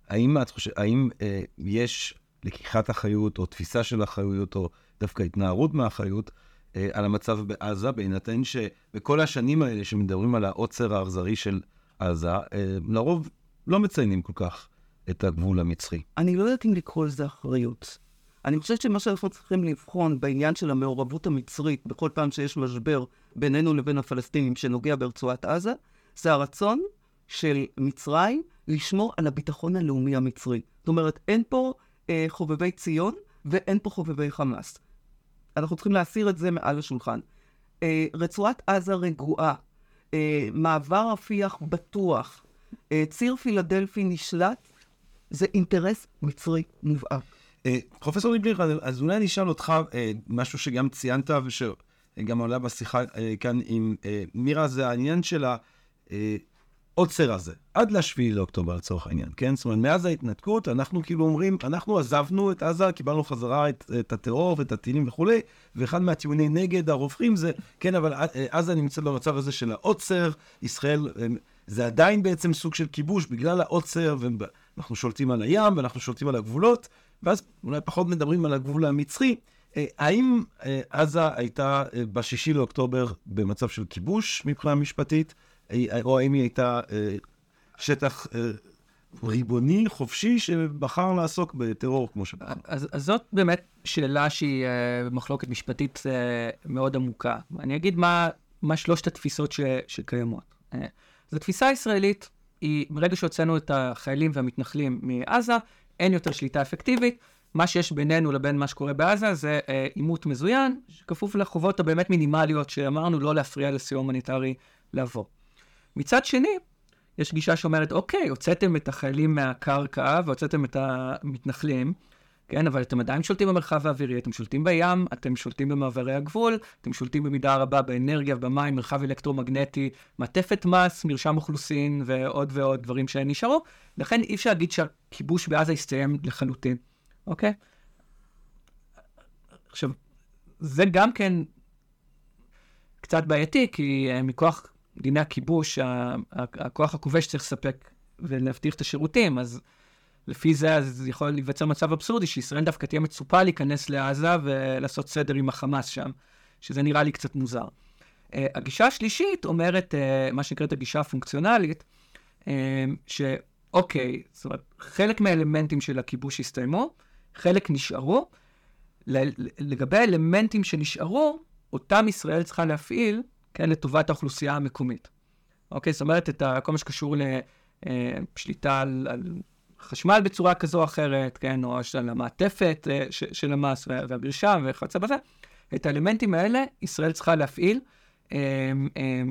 Speaker 1: האם, את חושב, האם אה, יש לקיחת אחריות, או תפיסה של אחריות, או דווקא התנערות מאחריות, אה, על המצב בעזה, בהינתן שבכל השנים האלה שמדברים על המצור האכזרי של עזה, אה, לרוב לא מציינים כל כך את הגבול המצרי.
Speaker 4: אני לא יודעת אם לקרוא לזה אחריות. אני חושבת שמה שאנחנו צריכים לבחון בעניין של המעורבות המצרית בכל פעם שיש משבר בינינו לבין הפלסטינים שנוגע ברצועת עזה, זה הרצון של מצרים לשמור על הביטחון הלאומי המצרי. זאת אומרת, אין פה אה, חובבי ציון ואין פה חובבי חמאס. אנחנו צריכים להסיר את זה מעל השולחן. אה, רצועת עזה רגועה, אה, מעבר רפיח בטוח, אה, ציר פילדלפי נשלט, זה אינטרס מצרי מובהק.
Speaker 1: אה, פרופסור ליבליר, אז אולי אני אשאל אותך אה, משהו שגם ציינת ושגם עולה בשיחה אה, כאן עם מירה, זה העניין של העוצר הזה, עד לשביעי לאוקטובר לצורך העניין, כן? זאת אומרת, מאז ההתנתקות, אנחנו כאילו אומרים, אנחנו עזבנו את עזה, קיבלנו חזרה את, את הטרור ואת הטילים וכולי, ואחד מהטיעוני נגד הרווחים זה, כן, אבל עזה נמצאת במצב הזה של העוצר, ישראל, זה עדיין בעצם סוג של כיבוש בגלל העוצר, ואנחנו שולטים על הים ואנחנו שולטים על הגבולות, ואז אולי פחות מדברים על הגבול המצרי. אה, האם אה, עזה הייתה אה, בשישי לאוקטובר במצב של כיבוש מבחינה משפטית, או האם היא הייתה שטח ריבוני, חופשי, שבחר לעסוק בטרור כמו שבחר?
Speaker 3: אז, אז זאת באמת שאלה שהיא מחלוקת משפטית מאוד עמוקה. אני אגיד מה, מה שלושת התפיסות ש, שקיימות. אז התפיסה הישראלית היא, מרגע שהוצאנו את החיילים והמתנחלים מעזה, אין יותר שליטה אפקטיבית. מה שיש בינינו לבין מה שקורה בעזה זה עימות אה, מזוין, שכפוף לחובות הבאמת מינימליות שאמרנו לא להפריע לסיוע הומניטרי לעבור. מצד שני, יש גישה שאומרת, אוקיי, הוצאתם את החיילים מהקרקע והוצאתם את המתנחלים, כן, אבל אתם עדיין שולטים במרחב האווירי, אתם שולטים בים, אתם שולטים במעברי הגבול, אתם שולטים במידה רבה באנרגיה ובמים, מרחב אלקטרומגנטי, מעטפת מס, מרשם אוכלוסין ועוד ועוד דברים שנשארו. לכן אי אפשר להגיד שהכיבוש בעזה הסתיים לחלוטין, אוקיי? עכשיו, זה גם כן קצת בעייתי, כי uh, מכוח דיני הכיבוש, הכוח הכובש צריך לספק ולהבטיח את השירותים, אז לפי זה אז יכול להיווצר מצב אבסורדי, שישראל דווקא תהיה מצופה להיכנס לעזה ולעשות סדר עם החמאס שם, שזה נראה לי קצת מוזר. Uh, הגישה השלישית אומרת, uh, מה שנקראת הגישה הפונקציונלית, uh, שאוקיי, זאת אומרת, חלק מהאלמנטים של הכיבוש הסתיימו, חלק נשארו. לגבי האלמנטים שנשארו, שאותם ישראל צריכה להפעיל, כן, לטובת האוכלוסייה המקומית. אוקיי? זאת אומרת, את כל מה שקשור לשליטה על, על חשמל בצורה כזו או אחרת, כן, או של המעטפת אה, ש, של המס והמרשם וכיוצא בזה, את האלמנטים האלה ישראל צריכה להפעיל אה, אה,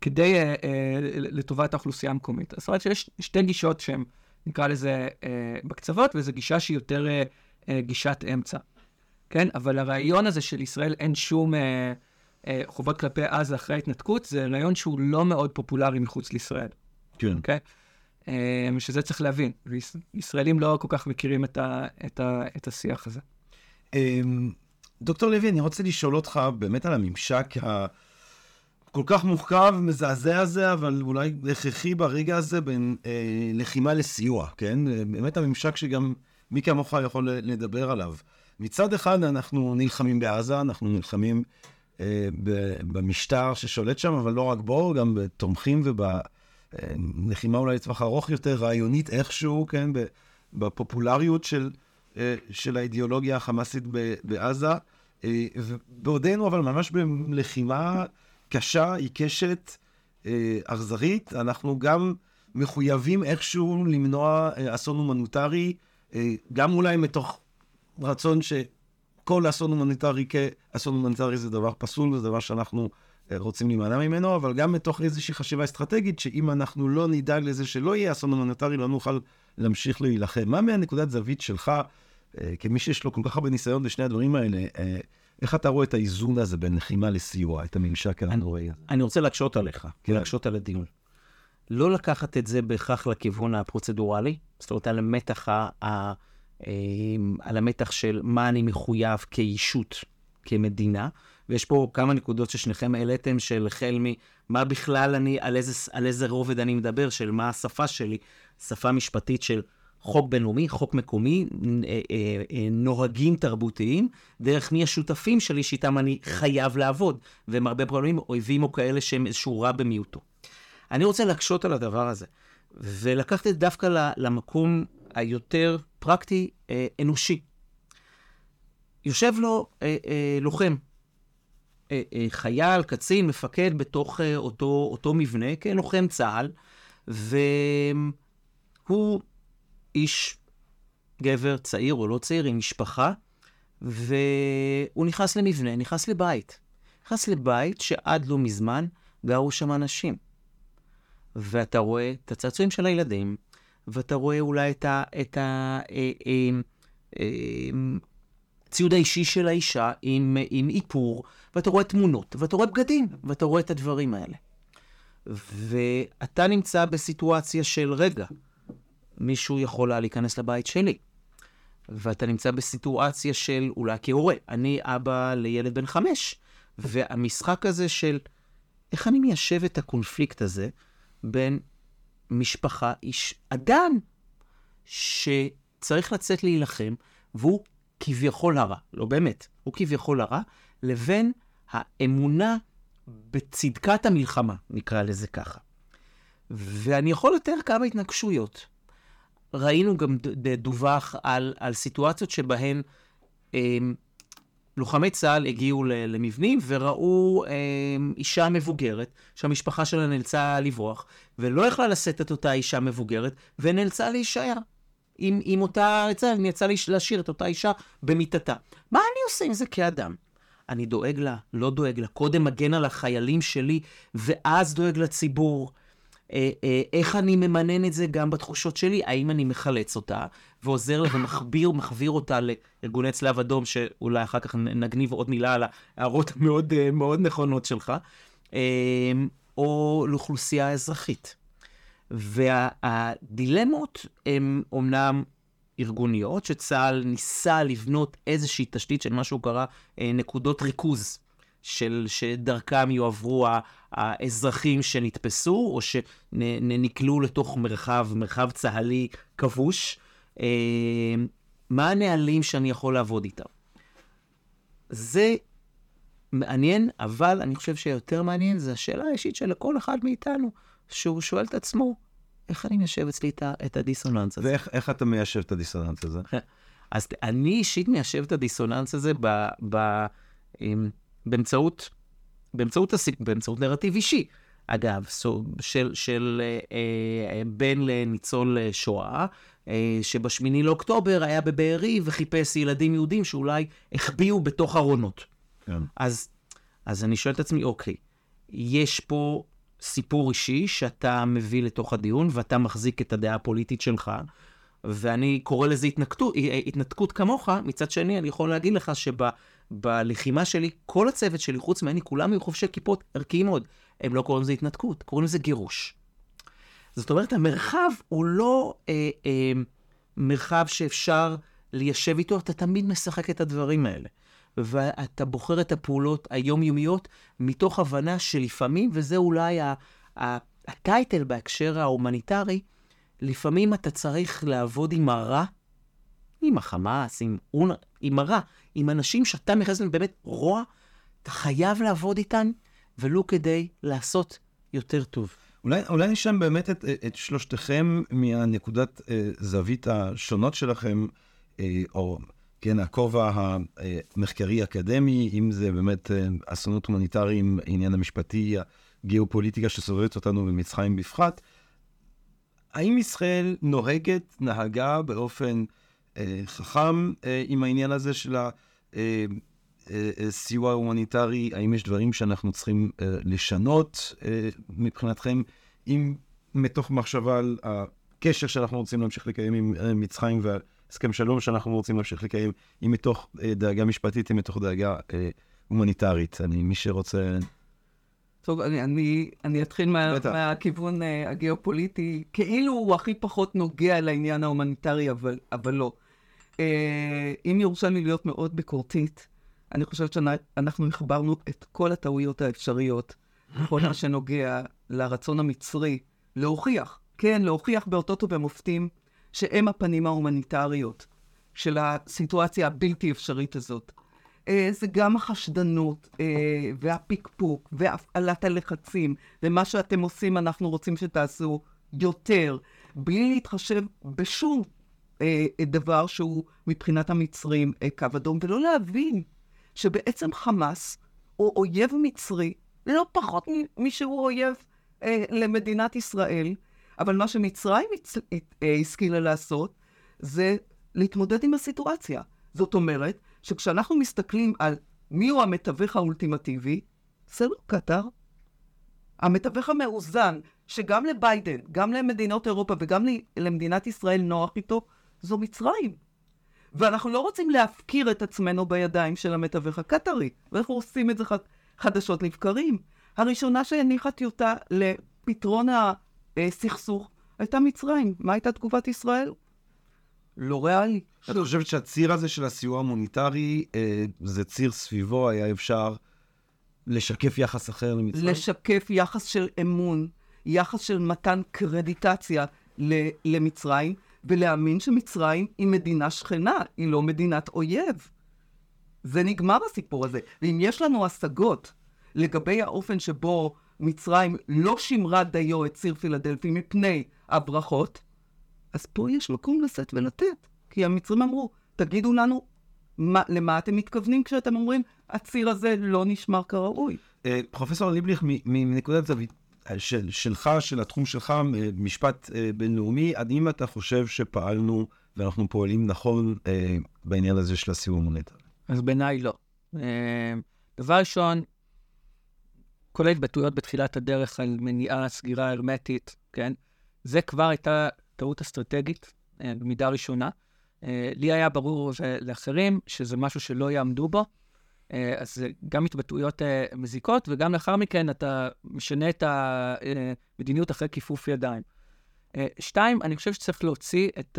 Speaker 3: כדי, לטובת האוכלוסייה המקומית. זאת אומרת שיש שתי גישות שהן, נקרא לזה, בקצוות, וזו גישה שהיא יותר גישת אמצע. כן? אבל הרעיון הזה של ישראל אין שום אה, אה, חובות כלפי עזה אחרי ההתנתקות, זה רעיון שהוא לא מאוד פופולרי מחוץ לישראל.
Speaker 1: כן.
Speaker 3: אוקיי? אה, שזה צריך להבין. וישראלים לא כל כך מכירים את, ה, את, ה, את השיח הזה.
Speaker 1: אה, דוקטור לוי, אני רוצה לשאול אותך באמת על הממשק ה... כל כך מורכב ומזעזע הזה, אבל אולי הכרחי ברגע הזה בין אה, לחימה לסיוע, כן? אה, באמת הממשק שגם מי כמוך יכול לדבר עליו. מצד אחד אנחנו נלחמים בעזה, אנחנו נלחמים אה, במשטר ששולט שם, אבל לא רק בו, גם בתומכים ובלחימה אולי לטווח ארוך יותר, רעיונית איכשהו, כן, בפופולריות של, אה, של האידיאולוגיה החמאסית בעזה. אה, בעודנו, אבל ממש בלחימה קשה, עיקשת, אה, אכזרית, אנחנו גם מחויבים איכשהו למנוע אסון הומניטרי, גם אולי מתוך רצון שכל אסון הומניטרי כאסון הומניטרי זה דבר פסול, זה דבר שאנחנו רוצים להימנע ממנו, אבל גם מתוך איזושהי חשיבה אסטרטגית, שאם אנחנו לא נדאג לזה שלא יהיה אסון הומניטרי, לא נוכל להמשיך להילחם. מה מהנקודת זווית שלך, אה, כמי שיש לו כל כך הרבה ניסיון בשני הדברים האלה, אה, איך אתה רואה את האיזון הזה בין לחימה לסיוע, את הממשק הנוראי הזה?
Speaker 2: אני רוצה להקשות עליך, כן. להקשות על הדיון. לא לקחת את זה בהכרח לכיוון הפרוצדורלי, זאת אומרת, על המתח ה... אמ, על המתח של מה אני מחויב כאישות, כמדינה. ויש פה כמה נקודות ששניכם העליתם, של החל ממה בכלל אני, על איזה, על איזה רובד אני מדבר, של מה השפה שלי, שפה משפטית של חוק בינלאומי, חוק מקומי, אה, אה, אה, נוהגים תרבותיים, דרך מי השותפים שלי שאיתם אני חייב לעבוד, והם הרבה פעמים אויבים או כאלה שהם איזשהו רע במיעוטו. אני רוצה להקשות על הדבר הזה, ולקחת את דווקא למקום היותר פרקטי, אנושי. יושב לו אה, אה, לוחם, חייל, קצין, מפקד בתוך אה, אותו, אותו מבנה, כלוחם צה"ל, והוא איש, גבר, צעיר או לא צעיר, עם משפחה, והוא נכנס למבנה, נכנס לבית. נכנס לבית שעד לא מזמן גרו שם אנשים. ואתה רואה את הצעצועים של הילדים, ואתה רואה אולי את הציוד אה, אה, אה, האישי של האישה עם, עם איפור, ואתה רואה תמונות, ואתה רואה בגדים, ואתה רואה את הדברים האלה. ואתה נמצא בסיטואציה של, רגע, מישהו יכול היה להיכנס לבית שלי. ואתה נמצא בסיטואציה של, אולי כהורה, אני אבא לילד בן חמש, והמשחק הזה של איך אני מיישב את הקונפליקט הזה בין משפחה, איש, אדם שצריך לצאת להילחם, והוא כביכול הרע, לא באמת, הוא כביכול הרע, לבין האמונה בצדקת המלחמה, נקרא לזה ככה. ואני יכול לתאר כמה התנגשויות. ראינו גם דווח על, על סיטואציות שבהן אה, לוחמי צה"ל הגיעו למבנים וראו אה, אישה מבוגרת, שהמשפחה שלה נאלצה לברוח, ולא יכלה לשאת את אותה אישה מבוגרת, ונאלצה להישאר. עם, עם אותה, נאלצה להשאיר את אותה אישה במיטתה. מה אני עושה עם זה כאדם? אני דואג לה, לא דואג לה, קודם מגן על החיילים שלי, ואז דואג לציבור. אה, אה, איך אני ממנן את זה גם בתחושות שלי? האם אני מחלץ אותה ועוזר לה ומחביר, מחביר אותה לארגוני צלב אדום, שאולי אחר כך נגניב עוד מילה על ההערות המאוד אה, מאוד נכונות שלך, או לאוכלוסייה אזרחית. והדילמות הן אומנם ארגוניות, שצה"ל ניסה לבנות איזושהי תשתית של מה שהוא קרא נקודות ריכוז. של, שדרכם יועברו האזרחים שנתפסו או שנקלעו לתוך מרחב, מרחב צה"לי כבוש. אה, מה הנהלים שאני יכול לעבוד איתם? זה מעניין, אבל אני חושב שיותר מעניין זה השאלה האישית של כל אחד מאיתנו, שהוא שואל את עצמו, איך אני מיישב אצלי את הדיסוננס הזה?
Speaker 1: ואיך אתה מיישב את הדיסוננס הזה?
Speaker 2: אז אני אישית מיישב את הדיסוננס הזה ב... ב עם, באמצעות, באמצעות, הסיפ... באמצעות נרטיב אישי. אגב, so, של, של אה, אה, בן לניצול אה, שואה, אה, שבשמיני לאוקטובר היה בבארי וחיפש ילדים יהודים שאולי החביאו בתוך ארונות.
Speaker 1: כן.
Speaker 2: אז, אז אני שואל את עצמי, אוקיי, יש פה סיפור אישי שאתה מביא לתוך הדיון ואתה מחזיק את הדעה הפוליטית שלך, ואני קורא לזה התנתקות, התנתקות כמוך, מצד שני אני יכול להגיד לך שבלחימה שלי, כל הצוות שלי, חוץ ממני, כולם היו חובשי כיפות ערכיים מאוד. הם לא קוראים לזה התנתקות, קוראים לזה גירוש. זאת אומרת, המרחב הוא לא אה, אה, מרחב שאפשר ליישב איתו, אתה תמיד משחק את הדברים האלה. ואתה בוחר את הפעולות היומיומיות מתוך הבנה שלפעמים, וזה אולי ה title בהקשר ההומניטרי, לפעמים אתה צריך לעבוד עם הרע, עם החמאס, עם אונ... עם הרע, עם אנשים שאתה מייחס להם באמת רוע, אתה חייב לעבוד איתם, ולו כדי לעשות יותר טוב.
Speaker 1: אולי, אולי נשמע באמת את, את שלושתכם מהנקודת אה, זווית השונות שלכם, אה, או כן, הכובע המחקרי-אקדמי, אם זה באמת אה, אסונות הומניטריים, העניין המשפטי, הגיאופוליטיקה שסובבת אותנו במצרים בפרט. האם ישראל נוהגת, נהגה באופן אה, חכם אה, עם העניין הזה של הסיוע אה, ההומניטרי? האם יש דברים שאנחנו צריכים אה, לשנות אה, מבחינתכם, אם מתוך מחשבה על הקשר שאנחנו רוצים להמשיך לקיים עם אה, מצרים והסכם שלום שאנחנו רוצים להמשיך לקיים, אם מתוך אה, דאגה משפטית, אם מתוך דאגה אה, הומניטרית? אני, מי שרוצה...
Speaker 4: טוב, אני, אני, אני אתחיל מה, מהכיוון אה, הגיאופוליטי, כאילו הוא הכי פחות נוגע לעניין ההומניטרי, אבל, אבל לא. אה, אם יורשה לי להיות מאוד ביקורתית, אני חושבת שאנחנו החברנו את כל הטעויות האפשריות, בכל מה שנוגע לרצון המצרי להוכיח, כן, להוכיח באותות ובמופתים, שהם הפנים ההומניטריות של הסיטואציה הבלתי אפשרית הזאת. אה, זה גם החשדנות אה, והפקפוק והפעלת הלחצים, ומה שאתם עושים אנחנו רוצים שתעשו יותר, בלי להתחשב בשום אה, דבר שהוא מבחינת המצרים קו אדום, ולא להבין שבעצם חמאס הוא אויב מצרי לא פחות משהוא אויב למדינת ישראל, אבל מה שמצרים השכילה לעשות זה להתמודד עם הסיטואציה. זאת אומרת, שכשאנחנו מסתכלים על מיהו המתווך האולטימטיבי, זה לא קטאר. המתווך המאוזן, שגם לביידן, גם למדינות אירופה וגם למדינת ישראל נוח איתו, זו מצרים. ואנחנו לא רוצים להפקיר את עצמנו בידיים של המתווך הקטרי, ואנחנו עושים את זה חדשות לבקרים. הראשונה שהניחה טיוטה לפתרון הסכסוך הייתה מצרים. מה הייתה תגובת ישראל? לא ריאלי.
Speaker 1: את חושבת שהציר הזה של הסיוע המוניטרי, אה, זה ציר סביבו היה אפשר לשקף יחס אחר למצרים?
Speaker 4: לשקף יחס של אמון, יחס של מתן קרדיטציה למצרים, ולהאמין שמצרים היא מדינה שכנה, היא לא מדינת אויב. זה נגמר הסיפור הזה. ואם יש לנו השגות לגבי האופן שבו מצרים לא שימרה דיו את ציר פילדלפי מפני הברכות, אז פה יש מקום לשאת ולתת. כי המצרים אמרו, תגידו לנו מה, למה אתם מתכוונים כשאתם אומרים, הציר הזה לא נשמר כראוי.
Speaker 1: אה, פרופסור ליבליך, מנקודת זווית אה, של, שלך, של התחום שלך, אה, משפט בינלאומי, עד אם אתה חושב שפעלנו ואנחנו פועלים נכון בעניין הזה של הסיום המוניטרי?
Speaker 3: אז בעיניי לא. דבר ראשון, כל ההתבטאויות בתחילת הדרך על מניעה, סגירה הרמטית, כן? זה כבר הייתה טעות אסטרטגית, במידה ראשונה. אה, לי היה ברור לאחרים שזה משהו שלא יעמדו בו, אה, אז זה גם התבטאויות אה, מזיקות, וגם לאחר מכן אתה משנה את המדיניות אחרי כיפוף ידיים. שתיים, אני חושב שצריך להוציא את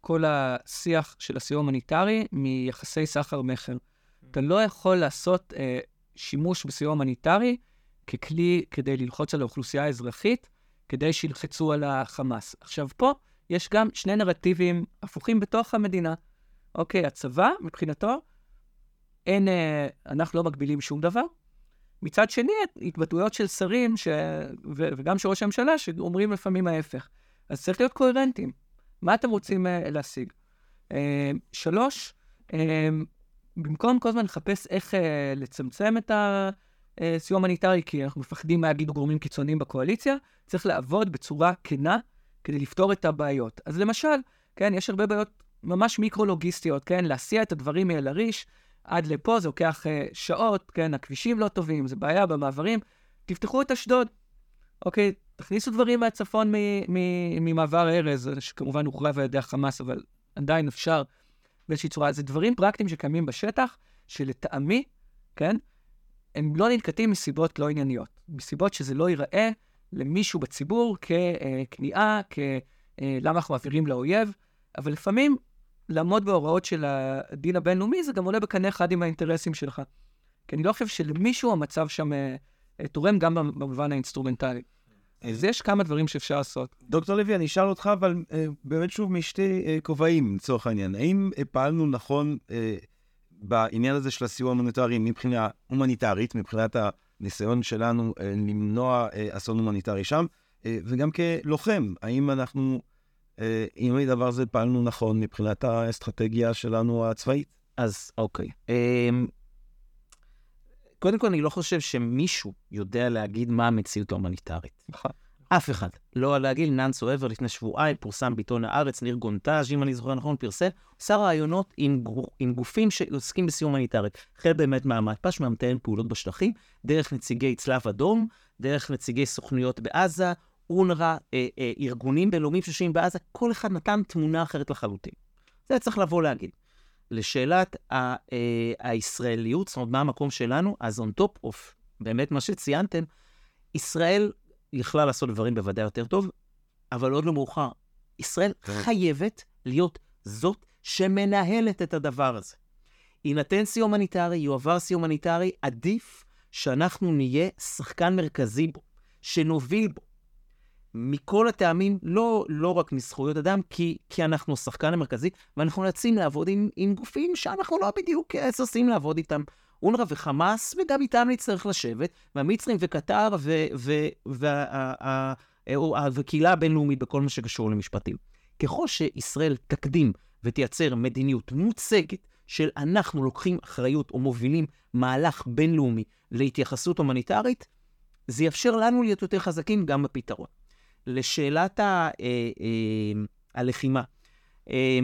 Speaker 3: כל השיח של הסיוע ההומניטרי מיחסי סחר-מכר. אתה לא יכול לעשות שימוש בסיוע הומניטרי ככלי כדי ללחוץ על האוכלוסייה האזרחית, כדי שילחצו על החמאס. עכשיו, פה יש גם שני נרטיבים הפוכים בתוך המדינה. אוקיי, הצבא, מבחינתו, אין, אה, אנחנו לא מגבילים שום דבר. מצד שני, התבטאויות של שרים, ש... ו... וגם של ראש הממשלה, שאומרים לפעמים ההפך. אז צריך להיות קוהרנטים. מה אתם רוצים אה, להשיג? אה, שלוש, אה, במקום כל הזמן לחפש איך אה, לצמצם את הסיוע ההומניטרי, כי אנחנו מפחדים מה יגידו גורמים קיצוניים בקואליציה, צריך לעבוד בצורה כנה כדי לפתור את הבעיות. אז למשל, כן, יש הרבה בעיות ממש מיקרו-לוגיסטיות, כן, להסיע את הדברים מאל-עריש עד לפה, זה לוקח אה, שעות, כן, הכבישים לא טובים, זה בעיה במעברים. תפתחו את אשדוד, אוקיי? תכניסו דברים מהצפון ממעבר ארז, שכמובן הוחרב על ידי החמאס, אבל עדיין אפשר באיזושהי צורה. זה דברים פרקטיים שקיימים בשטח, שלטעמי, כן, הם לא ננקטים מסיבות לא ענייניות. מסיבות שזה לא ייראה למישהו בציבור ככניעה, כלמה אנחנו מעבירים לאויב, אבל לפעמים לעמוד בהוראות של הדין הבינלאומי, זה גם עולה בקנה אחד עם האינטרסים שלך. כי אני לא חושב שלמישהו המצב שם אה, אה, תורם גם במובן האינסטרומנטלי. אז יש כמה דברים שאפשר לעשות.
Speaker 1: דוקטור לוי, אני אשאל אותך, אבל אה, באמת שוב משתי כובעים, לצורך העניין. האם פעלנו נכון בעניין הזה של הסיוע ההומניטרי מבחינה הומניטרית, מבחינת הניסיון שלנו אה, למנוע אה, אסון הומניטרי שם, אה, וגם כלוחם, האם אנחנו, אם הדבר הזה פעלנו נכון מבחינת האסטרטגיה שלנו הצבאית?
Speaker 2: אז אוקיי. אה, קודם כל, אני לא חושב שמישהו יודע להגיד מה המציאות ההומניטרית.
Speaker 3: נכון.
Speaker 2: אף אחד. לא להגיד, נאנסו אבר לפני שבועיים, פורסם בעיתון הארץ, ניר גונטאז', אם אני זוכר נכון, פרסם, עושה רעיונות עם, גור, עם גופים שעוסקים בסיום הומניטרי. החל באמת מהמתפ"ש, מהמתאם פעולות בשטחים, דרך נציגי צלב אדום, דרך נציגי סוכנויות בעזה, אונר"א, אה, אה, ארגונים בינלאומיים שיושבים בעזה, כל אחד נתן תמונה אחרת לחלוטין. זה צריך לבוא להגיד. לשאלת ה, אה, הישראליות, זאת אומרת, מה המקום שלנו, אז on top of באמת מה שציינתם, ישראל יכלה לעשות דברים בוודאי יותר טוב, אבל עוד לא מאוחר. ישראל חייבת להיות זאת שמנהלת את הדבר הזה. יינתן סיום הומניטרי, יועבר סיום הומניטרי, עדיף שאנחנו נהיה שחקן מרכזי בו, שנוביל בו. מכל הטעמים, לא, לא רק מזכויות אדם, כי, כי אנחנו השחקן המרכזי, ואנחנו נאלצים לעבוד עם, עם גופים שאנחנו לא בדיוק ששים לעבוד איתם. אונר"א וחמאס, וגם איתם נצטרך לשבת, והמצרים וקטר והקהילה הבינלאומית בכל מה שקשור למשפטים. ככל שישראל תקדים ותייצר מדיניות מוצגת של אנחנו לוקחים אחריות או מובילים מהלך בינלאומי להתייחסות הומניטרית, זה יאפשר לנו להיות יותר חזקים גם בפתרון. לשאלת ה, אה, אה, הלחימה, אה,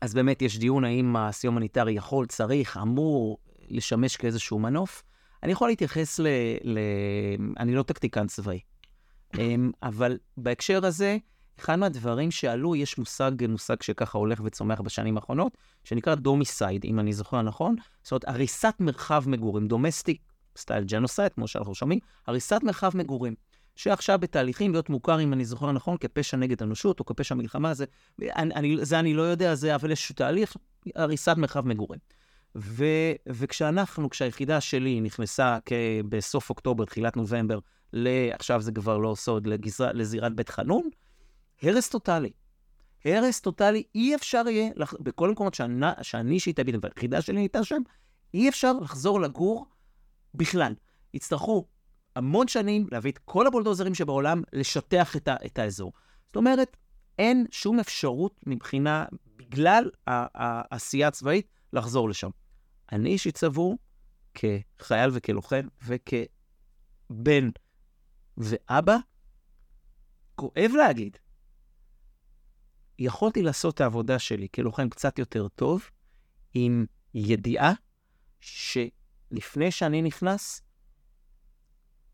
Speaker 2: אז באמת יש דיון האם הסיום הומניטרי יכול, צריך, אמור לשמש כאיזשהו מנוף. אני יכול להתייחס ל... ל... אני לא טקטיקן צבאי, אבל בהקשר הזה, אחד מהדברים שעלו, יש מושג, מושג שככה הולך וצומח בשנים האחרונות, שנקרא domicide, אם אני זוכר נכון. זאת אומרת, הריסת מרחב מגורים, domestic style genocide, כמו שאנחנו שומעים, הריסת מרחב מגורים. שעכשיו בתהליכים להיות מוכר, אם אני זוכר נכון, כפשע נגד אנושות או כפשע מלחמה, זה אני, אני, זה אני לא יודע, זה, אבל יש תהליך הריסת מרחב מגורים. ו, וכשאנחנו, כשהיחידה שלי נכנסה בסוף אוקטובר, תחילת נובמבר, עכשיו זה כבר לא סוד, לגזרה, לזירת בית חנון, הרס טוטאלי. הרס טוטאלי, אי אפשר יהיה, לח... בכל המקומות שאני, אישית אביד, והיחידה שלי הייתה שם, אי אפשר לחזור לגור בכלל. יצטרכו המון שנים להביא את כל הבולדוזרים שבעולם, לשטח את, ה, את האזור. זאת אומרת, אין שום אפשרות מבחינה, בגלל העשייה הצבאית, לחזור לשם. אני אישית סבור, כחייל וכלוחם וכבן ואבא, כואב להגיד, יכולתי לעשות את העבודה שלי כלוחם קצת יותר טוב, עם ידיעה שלפני שאני נכנס,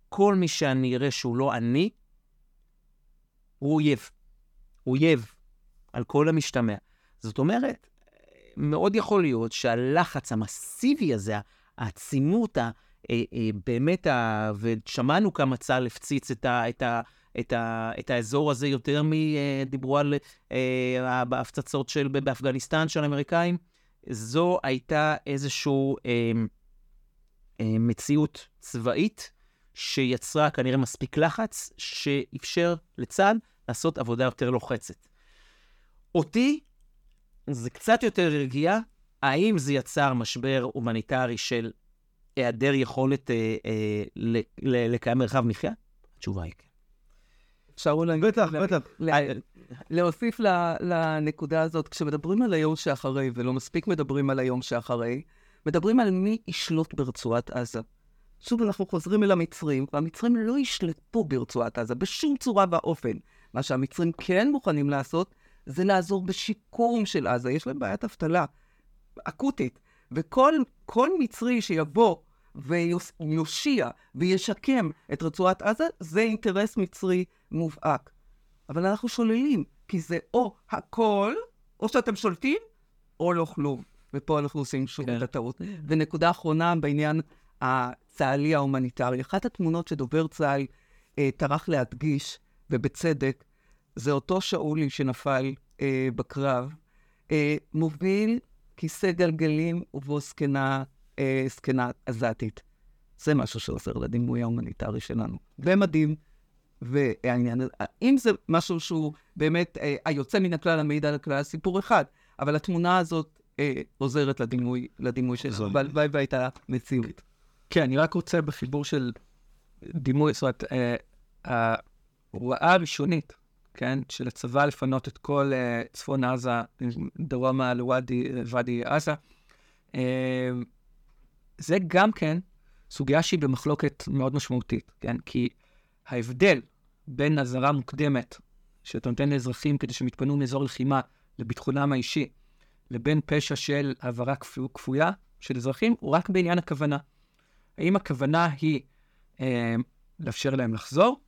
Speaker 2: כל מי שאני אראה שהוא לא אני, הוא אויב. אויב, על כל המשתמע. זאת אומרת, מאוד יכול להיות שהלחץ המסיבי הזה, העצימות, אה, אה, באמת, ושמענו כמה צה"ל הפציץ את, ה, את, ה, את, ה, את האזור הזה יותר מדיברו על אה, ההפצצות של, באפגניסטן של האמריקאים, זו הייתה איזושהי אה, אה, מציאות צבאית שיצרה כנראה מספיק לחץ, שאפשר לצה"ל לעשות עבודה יותר לוחצת. אותי זה קצת יותר רגיעה, האם זה יצר משבר הומניטרי של היעדר יכולת אה, אה, לקיים מרחב מחיה? התשובה היא כן.
Speaker 4: אפשר אולי...
Speaker 1: בטח, בטח.
Speaker 4: ל- להוסיף ל- לנקודה הזאת, כשמדברים על היום שאחרי, ולא מספיק מדברים על היום שאחרי, מדברים על מי ישלוט ברצועת עזה. שוב, אנחנו חוזרים אל המצרים, והמצרים לא ישלטו ברצועת עזה בשום צורה ואופן. מה שהמצרים כן מוכנים לעשות, זה לעזור בשיקום של עזה. יש להם בעיית אבטלה אקוטית, וכל כל מצרי שיבוא ויושיע וישקם את רצועת עזה, זה אינטרס מצרי מובהק. אבל אנחנו שוללים, כי זה או הכל, או שאתם שולטים, או לא כלום. ופה אנחנו עושים שוב
Speaker 2: כן.
Speaker 4: את הטעות. ונקודה אחרונה בעניין הצה"לי ההומניטרי. אחת התמונות שדובר צה"ל אה, טרח להדגיש, ובצדק, זה אותו שאולי שנפל אה, בקרב, אה, מוביל כיסא גלגלים ובו זקנה, אה, זקנה עזתית. זה משהו שעוזר לדימוי ההומניטרי שלנו. במדים, והעניין, אם זה משהו שהוא באמת אה, היוצא מן הכלל, המעיד על הכלל, סיפור אחד, אבל התמונה הזאת אה, עוזרת לדימוי, לדימוי שלנו. והלוואי והייתה מציאות.
Speaker 3: כן, אני רק רוצה בחיבור של דימוי, זאת אומרת, אה, ההוראה הראשונית, כן, של הצבא לפנות את כל אה, צפון עזה, דרומה לוואדי ואדי עזה, אה, זה גם כן סוגיה שהיא במחלוקת מאוד משמעותית, כן? כי ההבדל בין אזהרה מוקדמת, שאתה נותן לאזרחים כדי שהם יתפנו מאזור לחימה לביטחונם האישי, לבין פשע של העברה כפו- כפויה של אזרחים, הוא רק בעניין הכוונה. האם הכוונה היא אה, לאפשר להם לחזור,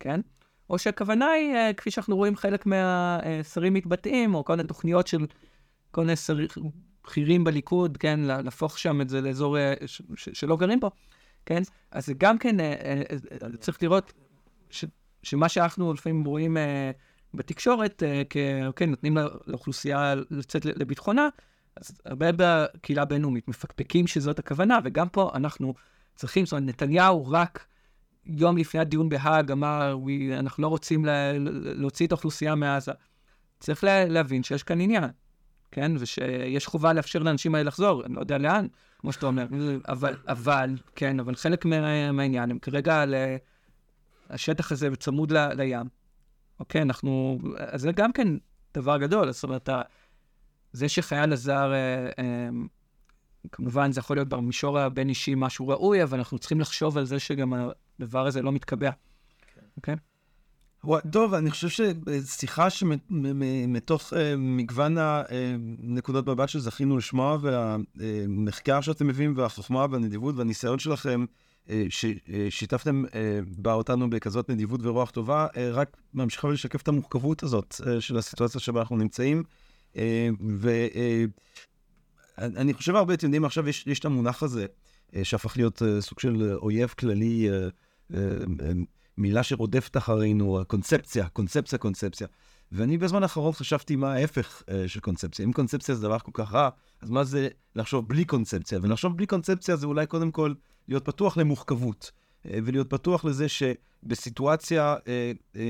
Speaker 3: כן? או שהכוונה היא, אה, כפי שאנחנו רואים חלק מהשרים מתבטאים, או כל מיני תוכניות של כל מיני שרים בכירים בליכוד, כן? לה- להפוך שם את זה לאזור אה, שלא גרים בו, כן? אז זה גם כן, אה, צריך לראות ש- שמה שאנחנו לפעמים רואים בתקשורת, כ... כן, נותנים לא- לאוכלוסייה לצאת לביטחונה, אז הרבה בקהילה הבינלאומית מפקפקים שזאת הכוונה, וגם פה אנחנו צריכים, זאת אומרת, נתניהו רק יום לפני הדיון בהאג אמר, "We- אנחנו לא רוצים לה, להוציא את האוכלוסייה מעזה. צריך לה, להבין שיש כאן עניין, כן? ושיש חובה לאפשר לאנשים האלה לחזור, אני לא יודע לאן, כמו שאתה אומר, אבל, אבל, כן, אבל חלק מה, מהעניין, הם כרגע על אה, השטח הזה בצמוד ל, לים. אוקיי, אנחנו, אז זה גם כן דבר גדול, זאת אומרת, זה שחייל עזר, אה, אה, כמובן זה יכול להיות במישור הבין-אישי משהו ראוי, אבל אנחנו צריכים לחשוב על זה שגם הדבר הזה לא מתקבע. אוקיי?
Speaker 1: וואי, טוב, אני חושב ששיחה שמתוך מגוון הנקודות מבט שזכינו לשמוע, והמחקר שאתם מביאים, והחוכמה והנדיבות והניסיון שלכם, אה, ששיתפתם אה, בה אותנו בכזאת נדיבות ורוח טובה, אה, רק ממשיכה לשקף את המורכבות הזאת אה, של הסיטואציה שבה אנחנו נמצאים. ואני חושב הרבה, אתם יודעים, עכשיו יש, יש את המונח הזה, אה, שהפך להיות אה, סוג של אויב כללי, אה, אה, אה, מילה שרודפת אחרינו, קונספציה, קונספציה, קונספציה. ואני בזמן האחרון חשבתי מה ההפך של קונספציה. אם קונספציה זה דבר כל כך רע, אז מה זה לחשוב בלי קונספציה? ולחשוב בלי קונספציה זה אולי קודם כל להיות פתוח למורכבות, אה, ולהיות פתוח לזה שבסיטואציה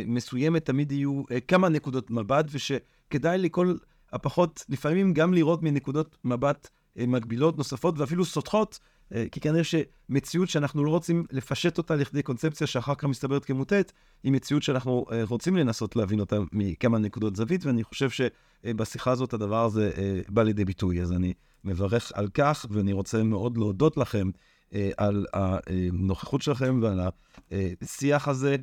Speaker 1: מסוימת תמיד יהיו כמה נקודות מבט, ושכדאי לכל הפחות, לפעמים גם לראות מנקודות מבט אה, מקבילות נוספות ואפילו סותחות, אה, כי כנראה שמציאות שאנחנו לא רוצים לפשט אותה לכדי קונספציה שאחר כך מסתברת כמוטט, היא מציאות שאנחנו אה, רוצים לנסות להבין אותה מכמה נקודות זווית, ואני חושב שבשיחה הזאת הדבר הזה בא לידי ביטוי. אז אני מברך על כך, ואני רוצה מאוד להודות לכם על הנוכחות שלכם ועל השיח הזה.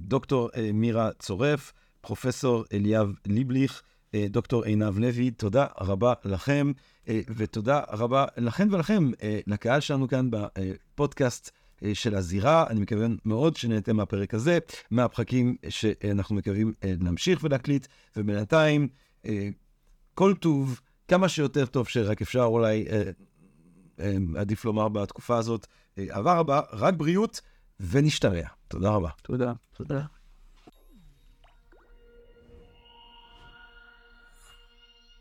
Speaker 1: דוקטור מירה צורף, פרופסור אליאב ליבליך, דוקטור עינב לוי, תודה רבה לכם, אה, ותודה רבה לכם ולכם, אה, לקהל שלנו כאן בפודקאסט אה, של הזירה. אני מקווה מאוד שנהנתם מהפרק הזה, מהפרקים שאנחנו מקווים אה, להמשיך ולהקליט, ובינתיים, אה, כל טוב, כמה שיותר טוב שרק אפשר אולי, אה, אה, עדיף לומר בתקופה הזאת, אה, עבר הבא, רק בריאות, ונשתרע. תודה רבה.
Speaker 3: תודה. תודה.